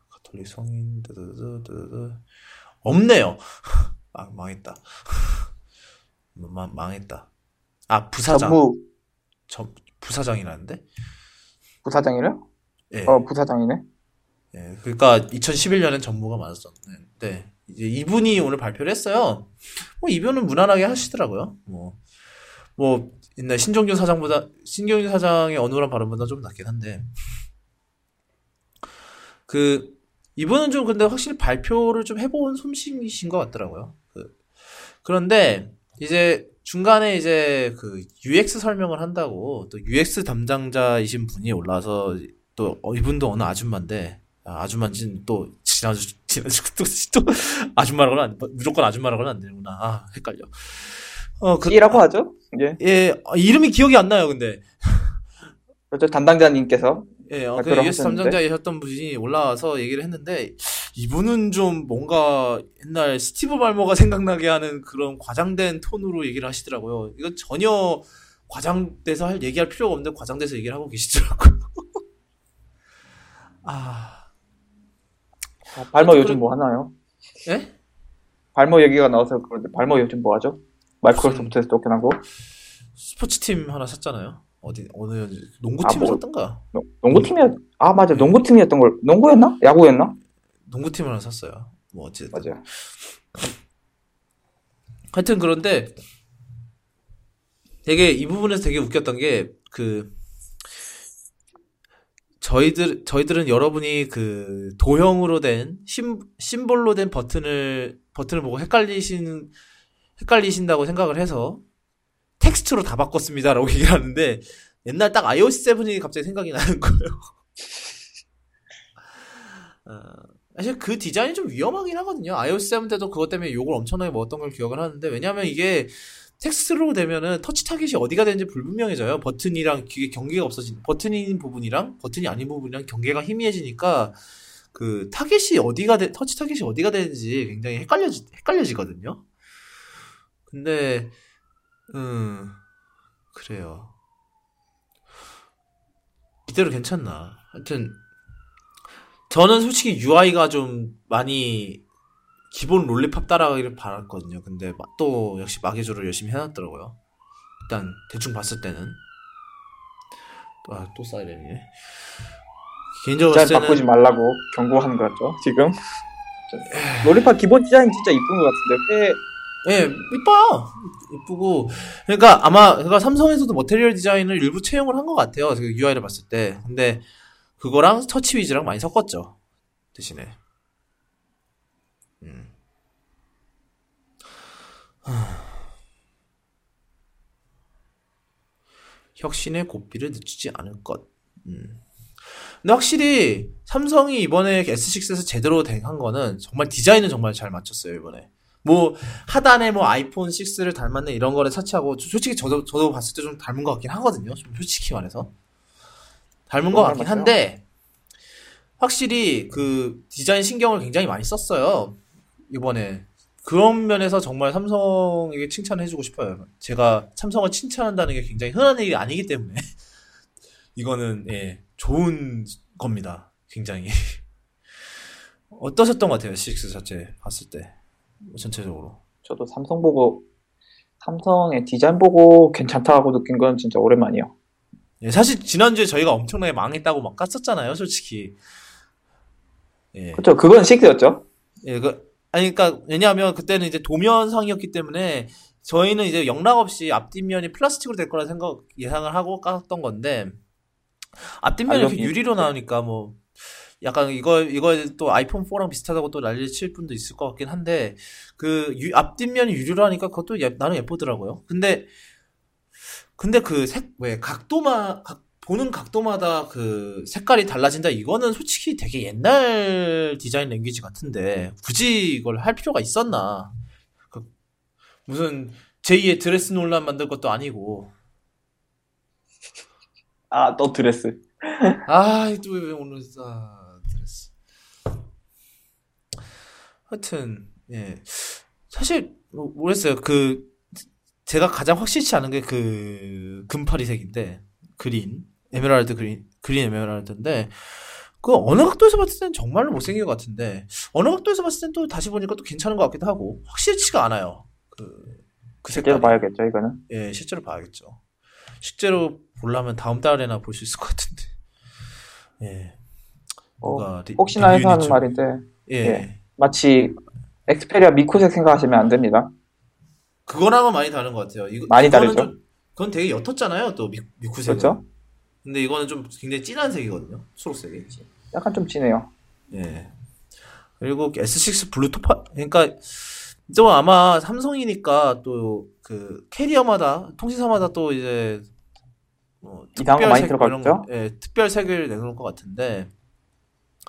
가톨릭 성인, 드드드드드. 없네요. 아, 망했다. 망, 망했다. 아, 부사장. 전무 저, 부사장이라는데? 부사장이래요? 예. 어, 부사장이네. 예, 그러니까 2011년엔 전무가 많았었는데 이제 이분이 오늘 발표를 했어요. 뭐 이분은 무난하게 하시더라고요. 뭐, 뭐 옛날 신정균 사장보다 신경균 사장의 어눌한 발언보다 좀 낫긴 한데 그 이분은 좀 근데 확실히 발표를 좀 해본 솜씨이신 것 같더라고요. 그, 그런데 이제 중간에 이제 그 UX 설명을 한다고 또 UX 담당자이신 분이 올라와서 또 어, 이분도 어느 아줌마인데 아, 아줌마인지는 또 지난주 지난주 또, 또 아줌마라고는 안, 무조건 아줌마라고는 안 되는구나. 아 헷갈려. 어그 C라고 하죠? 예. 예 아, 이름이 기억이 안 나요. 근데 그렇죠. 담당자님께서. 예, 어, 그 발표를 US 하셨는데? 담당자이셨던 분이 올라와서 얘기를 했는데 이분은 좀 뭔가 옛날 스티브 발머가 생각나게 하는 그런 과장된 톤으로 얘기를 하시더라고요. 이건 전혀 과장돼서 할 얘기할 필요가 없는데 과장돼서 얘기를 하고 계시더라고요. 아, 아, 발머 요즘 뭐 하나요? 예? 발머 얘기가 나와서 그런데 발머 요즘 뭐 하죠? 마이크로소프트에서 쫓겨나고 스포츠팀 하나 샀잖아요. 어디 어느 농구팀을 아, 뭐- 샀던가? 농- 농구팀이었 아 맞아 농구팀이었던 걸 농구였나? 야구였나? 농구팀을 하나 샀어요. 뭐 어쨌든 맞아요. 하여튼 그런데 되게 이 부분에서 되게 웃겼던 게 그 저희들 저희들은 여러분이 그 도형으로 된 심, 심볼로 된 버튼을 버튼을 보고 헷갈리신 헷갈리신다고 생각을 해서 텍스트로 다 바꿨습니다라고 얘기를 하는데 옛날 딱 iOS 7이 갑자기 생각이 나는 거예요. 어, 사실 그 디자인이 좀 위험하긴 하거든요. iOS 7 때도 그것 때문에 욕을 엄청나게 먹었던 걸 기억을 하는데 왜냐하면 이게 텍스트로 되면은 터치 타겟이 어디가 되는지 불분명해져요. 버튼이랑 이게 경계가 없어진 버튼인 부분이랑 버튼이 아닌 부분이랑 경계가 희미해지니까 그 타겟이 어디가 돼, 터치 타겟이 어디가 되는지 굉장히 헷갈려지, 헷갈려지거든요. 근데, 음, 그래요. 이대로 괜찮나. 하여튼, 저는 솔직히 UI가 좀 많이 기본 롤리팝 따라가기를 바랐거든요. 근데 또 역시 마개조를 열심히 해놨더라고요. 일단 대충 봤을 때는 아, 또 사이렌이네. 개인적으로 디자인 때는 바꾸지 말라고 경고하는 거죠 지금. 롤리팝 기본 디자인 진짜 이쁜 것 같은데 왜 예, 이뻐요. 이쁘고. 그러니까 아마, 그러니까 삼성에서도 머테리얼 디자인을 일부 채용을 한 것 같아요. 그 UI를 봤을 때. 근데 그거랑 터치 위즈랑 많이 섞었죠. 대신에. 음. 하... 혁신의 고삐를 늦추지 않을 것. 음. 근데 확실히 삼성이 이번에 S6에서 제대로 한 거는 정말 디자인은 정말 잘 맞췄어요, 이번에. 뭐 하단에 뭐 아이폰 6를 닮았네 이런 거를 터치하고 솔직히 저도 저도 봤을 때 좀 닮은 것 같긴 하거든요. 좀 솔직히 말해서 닮은 것 같긴 한데 확실히 그 디자인 신경을 굉장히 많이 썼어요 이번에 그런 면에서 정말 삼성에게 칭찬을 해주고 싶어요. 제가 삼성을 칭찬한다는 게 굉장히 흔한 일이 아니기 때문에 이거는 예 좋은 겁니다. 굉장히 어떠셨던 것 같아요, CX 자체 봤을 때. 전체적으로. 저도 삼성 보고 삼성의 디자인 보고 괜찮다고 느낀 건 진짜 오랜만이에요. 예, 사실 지난주에 저희가 엄청나게 망했다고 막 깠었잖아요, 솔직히. 예. 그렇죠. 그건 6였죠. 예, 그 아니 그러니까 왜냐하면 그때는 이제 도면상이었기 때문에 저희는 이제 영락 없이 앞뒷면이 플라스틱으로 될 거라 생각 예상을 하고 깠던 건데 앞뒷면이 이렇게 유리로 나오니까 뭐 약간 이거 이거 또 아이폰 4랑 비슷하다고 또 난리 칠 분도 있을 것 같긴 한데 그 유, 앞뒷면이 유리로 하니까 그것도 예, 나름 예쁘더라고요. 근데 근데 그 색 왜 각도마 각, 보는 각도마다 그 색깔이 달라진다 이거는 솔직히 되게 옛날 디자인 랭귀지 같은데 굳이 이걸 할 필요가 있었나? 그 무슨 제2의 드레스 논란 만들 것도 아니고. 아, 또 드레스. 아, 또 왜 오늘 아. 하여튼 예. 사실 뭐, 모르겠어요. 그 제가 가장 확실치 않은 게 그 금파리색인데 green emerald green green emerald인데 그 어느 각도에서 봤을 때는 정말로 못생긴 것 같은데 어느 각도에서 봤을 때는 또 다시 보니까 또 괜찮은 것 같기도 하고 확실치가 않아요. 그, 그 실제로 봐야겠죠 이거는? 예 실제로 봐야겠죠. 실제로 보려면 다음 달에나 볼 수 있을 것 같은데. 예. 어, 혹시나 해서 하는 말인데. 예. 예. 마치 엑스페리아 미쿠색 생각하시면 안 됩니다. 그거랑은 많이 다른 것 같아요. 이거, 많이 다르죠. 좀, 그건 되게 옅었잖아요, 또 미, 미쿠색은. 그렇죠. 근데 이거는 좀 굉장히 진한 색이거든요. 초록색이. 약간 좀 진해요. 예. 그리고 S6 블루토파, 그러니까 좀 아마 삼성이니까 또 그 캐리어마다 통신사마다 또 이제 뭐 특별 많이 들어갔죠. 예, 특별 색을 내놓을 것 같은데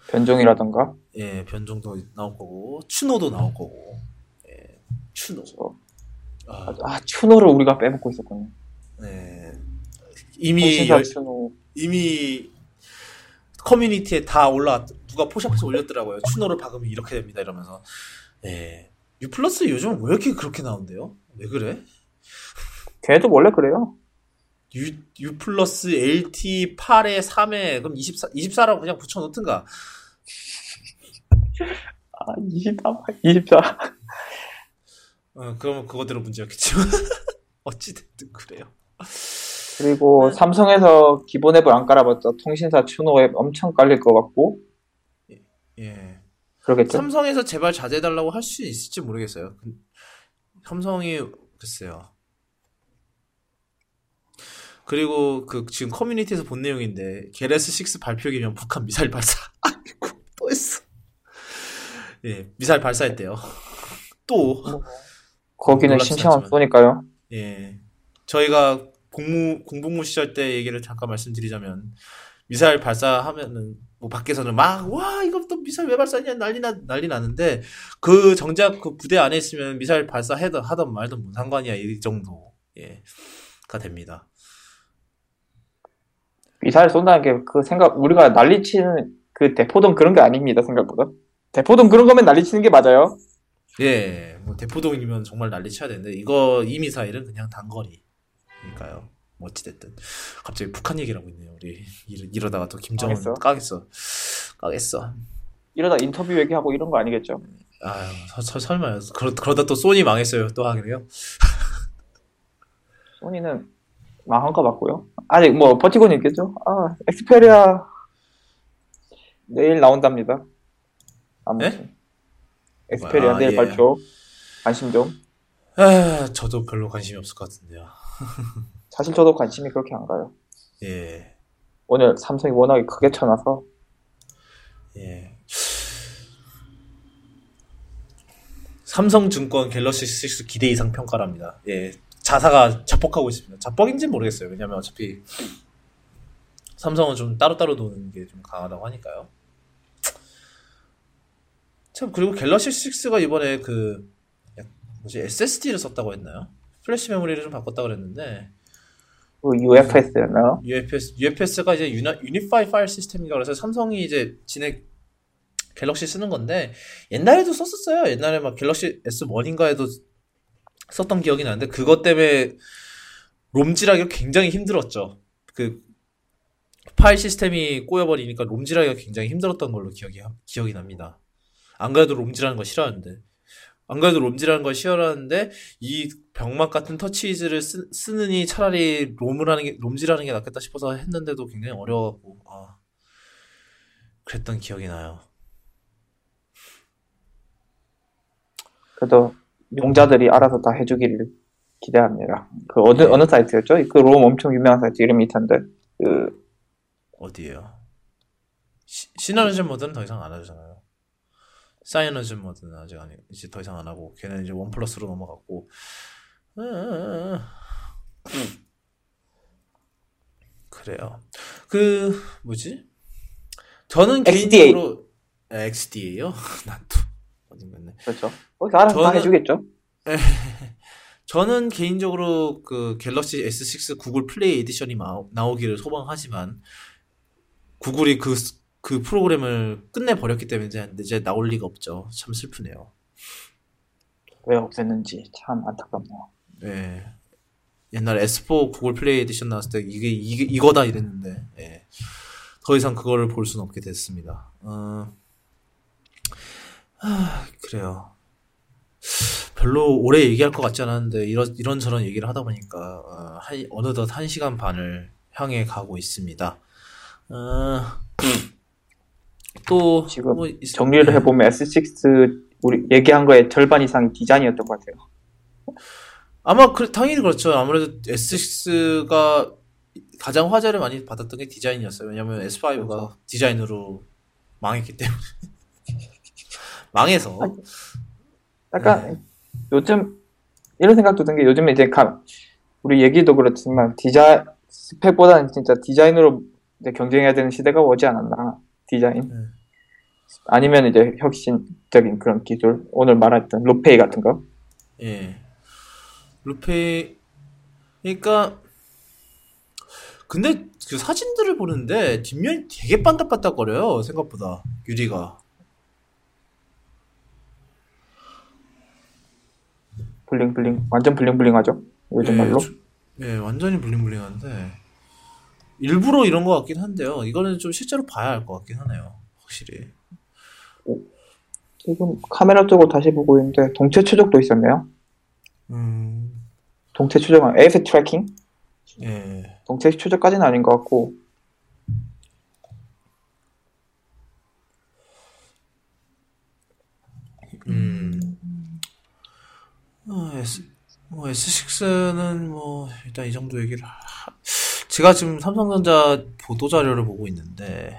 변종이라던가? 예 변종도 나올 거고 추노도 나올 거고. 예 추노. 아, 아 추노를 우리가 빼먹고 있었군요. 네. 이미 열, 추노. 이미 커뮤니티에 다 올라 누가 포샵해서 올렸더라고요. 추노를 박으면 이렇게 됩니다 이러면서. 예. U 플러스 요즘 왜 이렇게 그렇게 나온대요? 왜 그래? 걔도 원래 그래요 U, U 플러스 LT 8에 3에 그럼 24, 24라고 그냥 붙여놓든가. 아, 24, 24. 어, 그러면 그거대로 문제였겠죠. 어찌됐든 그래요. 그리고 네. 삼성에서 기본 앱을 안 깔아봤자 통신사 추노 앱 엄청 깔릴 것 같고. 예. 예. 그러겠죠. 삼성에서 제발 자제해달라고 할 수 있을지 모르겠어요. 삼성이 글쎄요. 그리고 그 지금 커뮤니티에서 본 내용인데 게레스 6 발표기면 북한 미사일 발사. 아이고 또 했어. 예, 미사일 발사했대요. 또 뭐, 거기는 신청을 쏘니까요. 예, 저희가 공무 공복무 시절 때 얘기를 잠깐 말씀드리자면 미사일 발사하면은 뭐 밖에서는 막 와 이거 또 미사일 왜 발사냐 난리 나 난리 나는데 그 정작 그 부대 안에 있으면 미사일 발사하던 하던 말던 뭔 상관이야 이 정도 예가 됩니다. 미사일 쏜다는 게 그 생각 우리가 난리치는 그 대포동 그런 게 아닙니다 생각보다. 대포동 그런 거면 난리치는 게 맞아요. 예, 뭐 대포동이면 정말 난리쳐야 되는데 이거 이 미사일은 그냥 단거리니까요. 뭐 어찌됐든 갑자기 북한 얘기를 하고 있네요. 우리 이러, 이러다가 또 김정은 까겠어? 까겠어, 까겠어. 이러다 인터뷰 얘기하고 이런 거 아니겠죠? 아유, 서, 서, 설마요. 그러, 그러다 또 소니 망했어요. 또 하기로요. 소니는 망한 거 맞고요. 아직 뭐 버티고는 있겠죠. 아 엑스페리아 내일 나온답니다. 아무튼 엑스페리아 아, 내일 예. 발표. 관심 좀. 아, 저도 별로 관심이 없을 것 같은데요. 사실 저도 관심이 그렇게 안 가요. 예, 오늘 삼성이 워낙에 크게 쳐놔서 예. 삼성증권 갤럭시 6 기대 이상 평가랍니다. 예, 자사가 자폭하고 있습니다. 자폭인지는 모르겠어요. 왜냐면 어차피 삼성은 좀 따로따로 노는 게 좀 강하다고 하니까요. 참 그리고 갤럭시 6가 이번에 그 약- 뭐지 SSD를 썼다고 했나요? 플래시 메모리를 좀 바꿨다 그랬는데 그 UFS였나요? UFS, UFS가 이제 유나, Unified File System인가 그래서 삼성이 이제 진행 갤럭시 쓰는 건데 옛날에도 썼었어요. 옛날에 막 갤럭시 S1인가에도 썼던 기억이 나는데 그것 때문에 롬질하기가 굉장히 힘들었죠. 그 파일 시스템이 꼬여버리니까 롬질하기가 굉장히 힘들었던 걸로 기억이 기억이 납니다. 안 그래도 롬질하는 거 싫어하는데 안 그래도 롬질하는 거 싫어하는데 이 병맛 같은 터치이즈를 쓰, 쓰느니 차라리 롬을 하는 게 롬질하는 게 낫겠다 싶어서 했는데도 굉장히 어려워갖고 아 그랬던 기억이 나요. 그래도 용자들이 알아서 다 해주기를 기대합니다. 그 어느 어느 사이트였죠? 그 롬 엄청 유명한 사이트 이름이 있던데 그 어디에요? 시, 시너리즘 모드는 더 이상 안 하잖아요. 사이너즘 모드는 아직 아니 이제 더 이상 안 하고 걔는 이제 원 플러스로 넘어갔고 음, 음, 음. 그래요. 그 뭐지? 저는 XDA. 개인적으로 아, XDA요? 난 또 갔네. 그렇죠. 거기서 알아서 다 저는- 해주겠죠. 저는 개인적으로 그 갤럭시 S6 Google Play Edition이 마- 나오기를 소망하지만 구글이 그, 스- 그 프로그램을 끝내버렸기 때문에 이제, 이제 나올 리가 없죠. 참 슬프네요. 왜 없앴는지 참 안타깝네요. 예. 옛날에 S4 Google Play Edition 나왔을 때 이게, 이게 이거다 이랬는데 예. 더 이상 그거를 볼 수는 없게 됐습니다. 어... 아, 그래요. 별로 오래 얘기할 것 같지 않았는데 이런 이런 저런 얘기를 하다 보니까 어, 한, 어느덧 한 시간 반을 향해 가고 있습니다. 어... 또 지금 뭐 있- 정리를 예. 해보면 S6 우리 얘기한 거의 절반 이상이 디자인이었던 것 같아요. 아마 그 당연히 그렇죠. 아무래도 S6가 가장 화제를 많이 받았던 게 디자인이었어요. 왜냐면 S5가 그렇죠. 디자인으로 망했기 때문에 망해서. 약간 네. 요즘 이런 생각도 든 게 요즘에 이제 가, 우리 얘기도 그렇지만 디자 스펙보다는 진짜 디자인으로 이제 경쟁해야 되는 시대가 오지 않았나 디자인? 네. 아니면 이제 혁신적인 그런 기술 오늘 말했던 루페이 같은 거? 예. 루페 그러니까 근데 그 사진들을 보는데 뒷면이 되게 반짝반짝거려요 생각보다 유리가 블링블링 완전 블링블링하죠 요즘 말로 예, 주- 예, 완전히 블링블링한데 일부러 이런 것 같긴 한데요. 이거는 좀 실제로 봐야 할 것 같긴 하네요. 확실히. 지금 카메라 쪽으로 다시 보고 있는데 동체 추적도 있었네요 음, 동체 추적은 face tracking 예, 동체 추적까지는 아닌 것 같고 음, 어, S, 뭐 S6는 뭐 일단 이 정도 얘기를 하... 제가 지금 삼성전자 보도 자료를 보고 있는데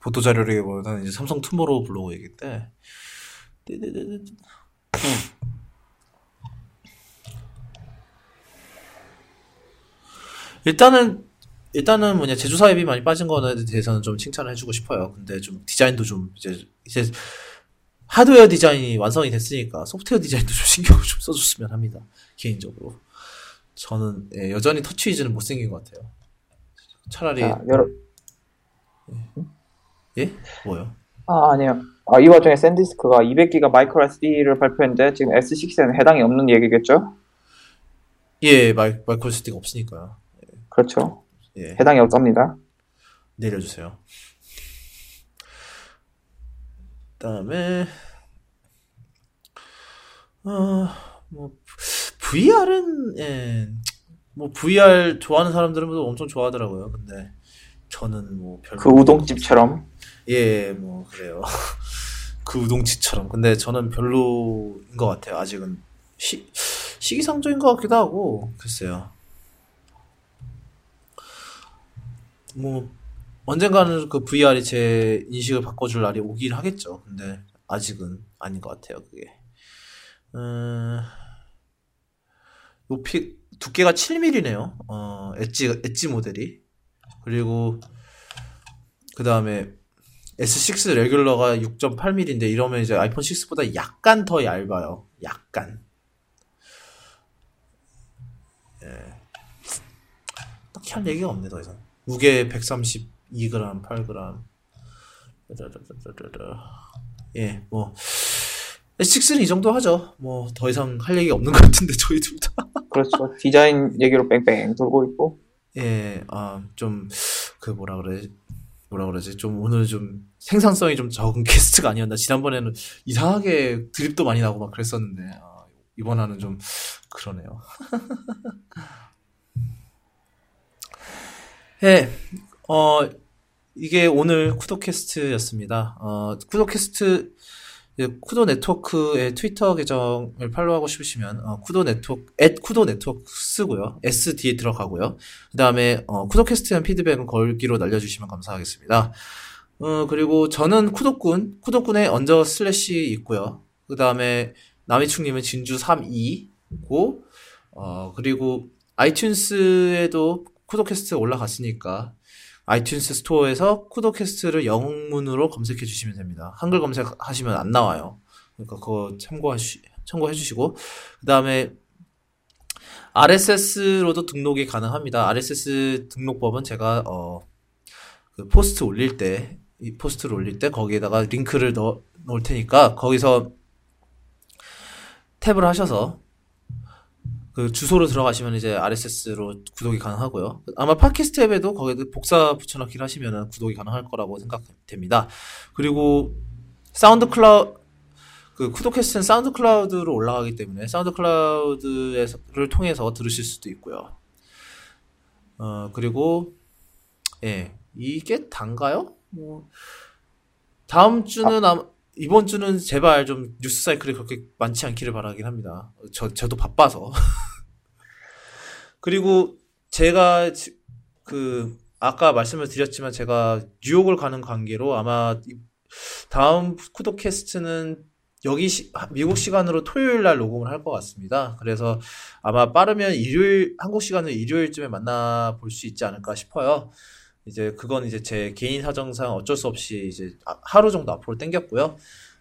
보도 자료라기보다는 이제 삼성 투모로우 블로그 얘기인데 띠디디디. 일단은 일단은 뭐냐 제조 사업이 많이 빠진 거에 대해서는 좀 칭찬을 해주고 싶어요. 근데 좀 디자인도 좀 이제 이제 하드웨어 디자인이 완성이 됐으니까 소프트웨어 디자인도 좀 신경을 좀 써줬으면 합니다. 개인적으로 저는 예, 여전히 터치위즈는 못생긴 것 같아요. 차라리 자, 여러, 예? 뭐요? 아, 아니요. 아, 이 와중에 샌디스크가 200기가 micro SD를 발표했는데 지금 S6에는 해당이 없는 얘기겠죠? 예, 마이, micro SD가 없으니까요. 그렇죠. 예, 해당이 없답니다. 내려주세요. 그다음에 어, 뭐 VR은 예, 뭐 VR 좋아하는 사람들은 뭐 엄청 좋아하더라고요. 근데 저는 뭐 별로 그 우동집처럼. 예, 뭐 그래요. 그 우동치처럼. 근데 저는 별로인 것 같아요. 아직은 시, 시기상조인 것 같기도 하고 글쎄요. 뭐 언젠가는 그 VR이 제 인식을 바꿔줄 날이 오긴 하겠죠. 근데 아직은 아닌 것 같아요. 그게. 음, 높이 두께가 7mm네요. 어, 엣지 엣지 모델이. 그리고 그 다음에 S6 레귤러가 6.8mm인데 이러면 이제 아이폰 6보다 약간 더 얇아요. 약간. 예. 딱히 할 얘기가 없네, 더 이상. 무게 132g, 8g. 예, 뭐. S6는 이 정도 하죠. 뭐, 더 이상 할 얘기 없는 것 같은데, 저희 둘 다. 그렇죠. 디자인 얘기로 뺑뺑 돌고 있고. 예, 아, 좀, 그 뭐라 그래, 뭐라 그러지, 좀 오늘 좀 생산성이 좀 적은 게스트가 아니었나. 지난번에는 이상하게 드립도 많이 나고 막 그랬었는데, 아, 이번 화는 좀 그러네요. 예, 어, 이게 오늘 쿠도캐스트였습니다. 어, 쿠도캐스트, 예, 쿠도 네트워크의 트위터 계정을 팔로우하고 싶으시면 어, 쿠도 네트워크 @ 쿠도 네트워크 쓰고요. S 뒤에 들어가고요. 그다음에 어, 쿠도캐스트한 피드백은 걸기로 날려주시면 감사하겠습니다. 어, 그리고 저는 쿠도꾼 쿠도꾼에 언저 슬래시 있고요. 그다음에 남이충님은 진주 32고 어, 그리고 아이튠스에도 쿠도캐스트 올라갔으니까 아이튠스 스토어에서 쿠도캐스트를 영문으로 검색해 주시면 됩니다. 한글 검색하시면 안 나와요. 그러니까 그거 참고하시, 참고해 주시고, 그 다음에 RSS로도 등록이 가능합니다. RSS 등록법은 제가, 어, 그 post 올릴 때, 이 post를 올릴 때 거기에다가 링크를 넣어 놓을 테니까 거기서 탭을 하셔서 그 주소로 들어가시면 이제 RSS로 구독이 가능하고요. 아마 팟캐스트 앱에도 거기에 복사 붙여넣기를 하시면 구독이 가능할 거라고 생각됩니다. 그리고 SoundClou 그 쿠도캐스트는 SoundCloud로 올라가기 때문에 SoundCloud를 통해서 들으실 수도 있고요. 어 그리고 예 이게 단가요? 뭐 다음 주는 아, 이번 주는 제발 좀 뉴스 사이클이 그렇게 많지 않기를 바라긴 합니다. 저 저도 바빠서. 그리고 제가 그 아까 말씀을 드렸지만 제가 뉴욕을 가는 관계로 아마 다음 쿠도캐스트는 여기 시, 미국 시간으로 토요일 날 녹음을 할 것 같습니다. 그래서 아마 빠르면 일요일 한국 시간으로 일요일쯤에 만나 볼 수 있지 않을까 싶어요. 이제 그건 이제 제 개인 사정상 어쩔 수 없이 이제 하루 정도 앞으로 땡겼고요.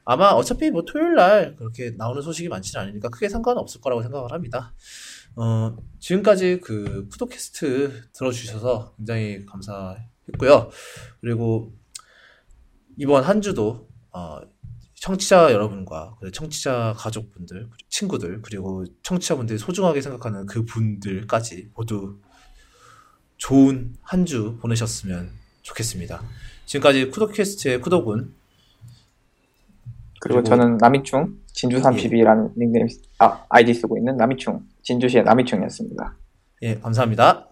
아마 어차피 뭐 토요일 날 그렇게 나오는 소식이 많지는 않으니까 크게 상관은 없을 거라고 생각을 합니다. 어, 지금까지 그 쿠도캐스트 들어주셔서 굉장히 감사했고요. 그리고 이번 한 주도 어, 청취자 여러분과 청취자 가족분들, 친구들, 그리고 청취자분들이 소중하게 생각하는 그 분들까지 모두 좋은 한 주 보내셨으면 좋겠습니다. 지금까지 쿠도캐스트의 쿠도군 그리고, 그리고 저는 남이충 진주 32라는 예. 닉네임 아, 아이디 쓰고 있는 남이충 진주시의 남이충이었습니다. 예, 감사합니다.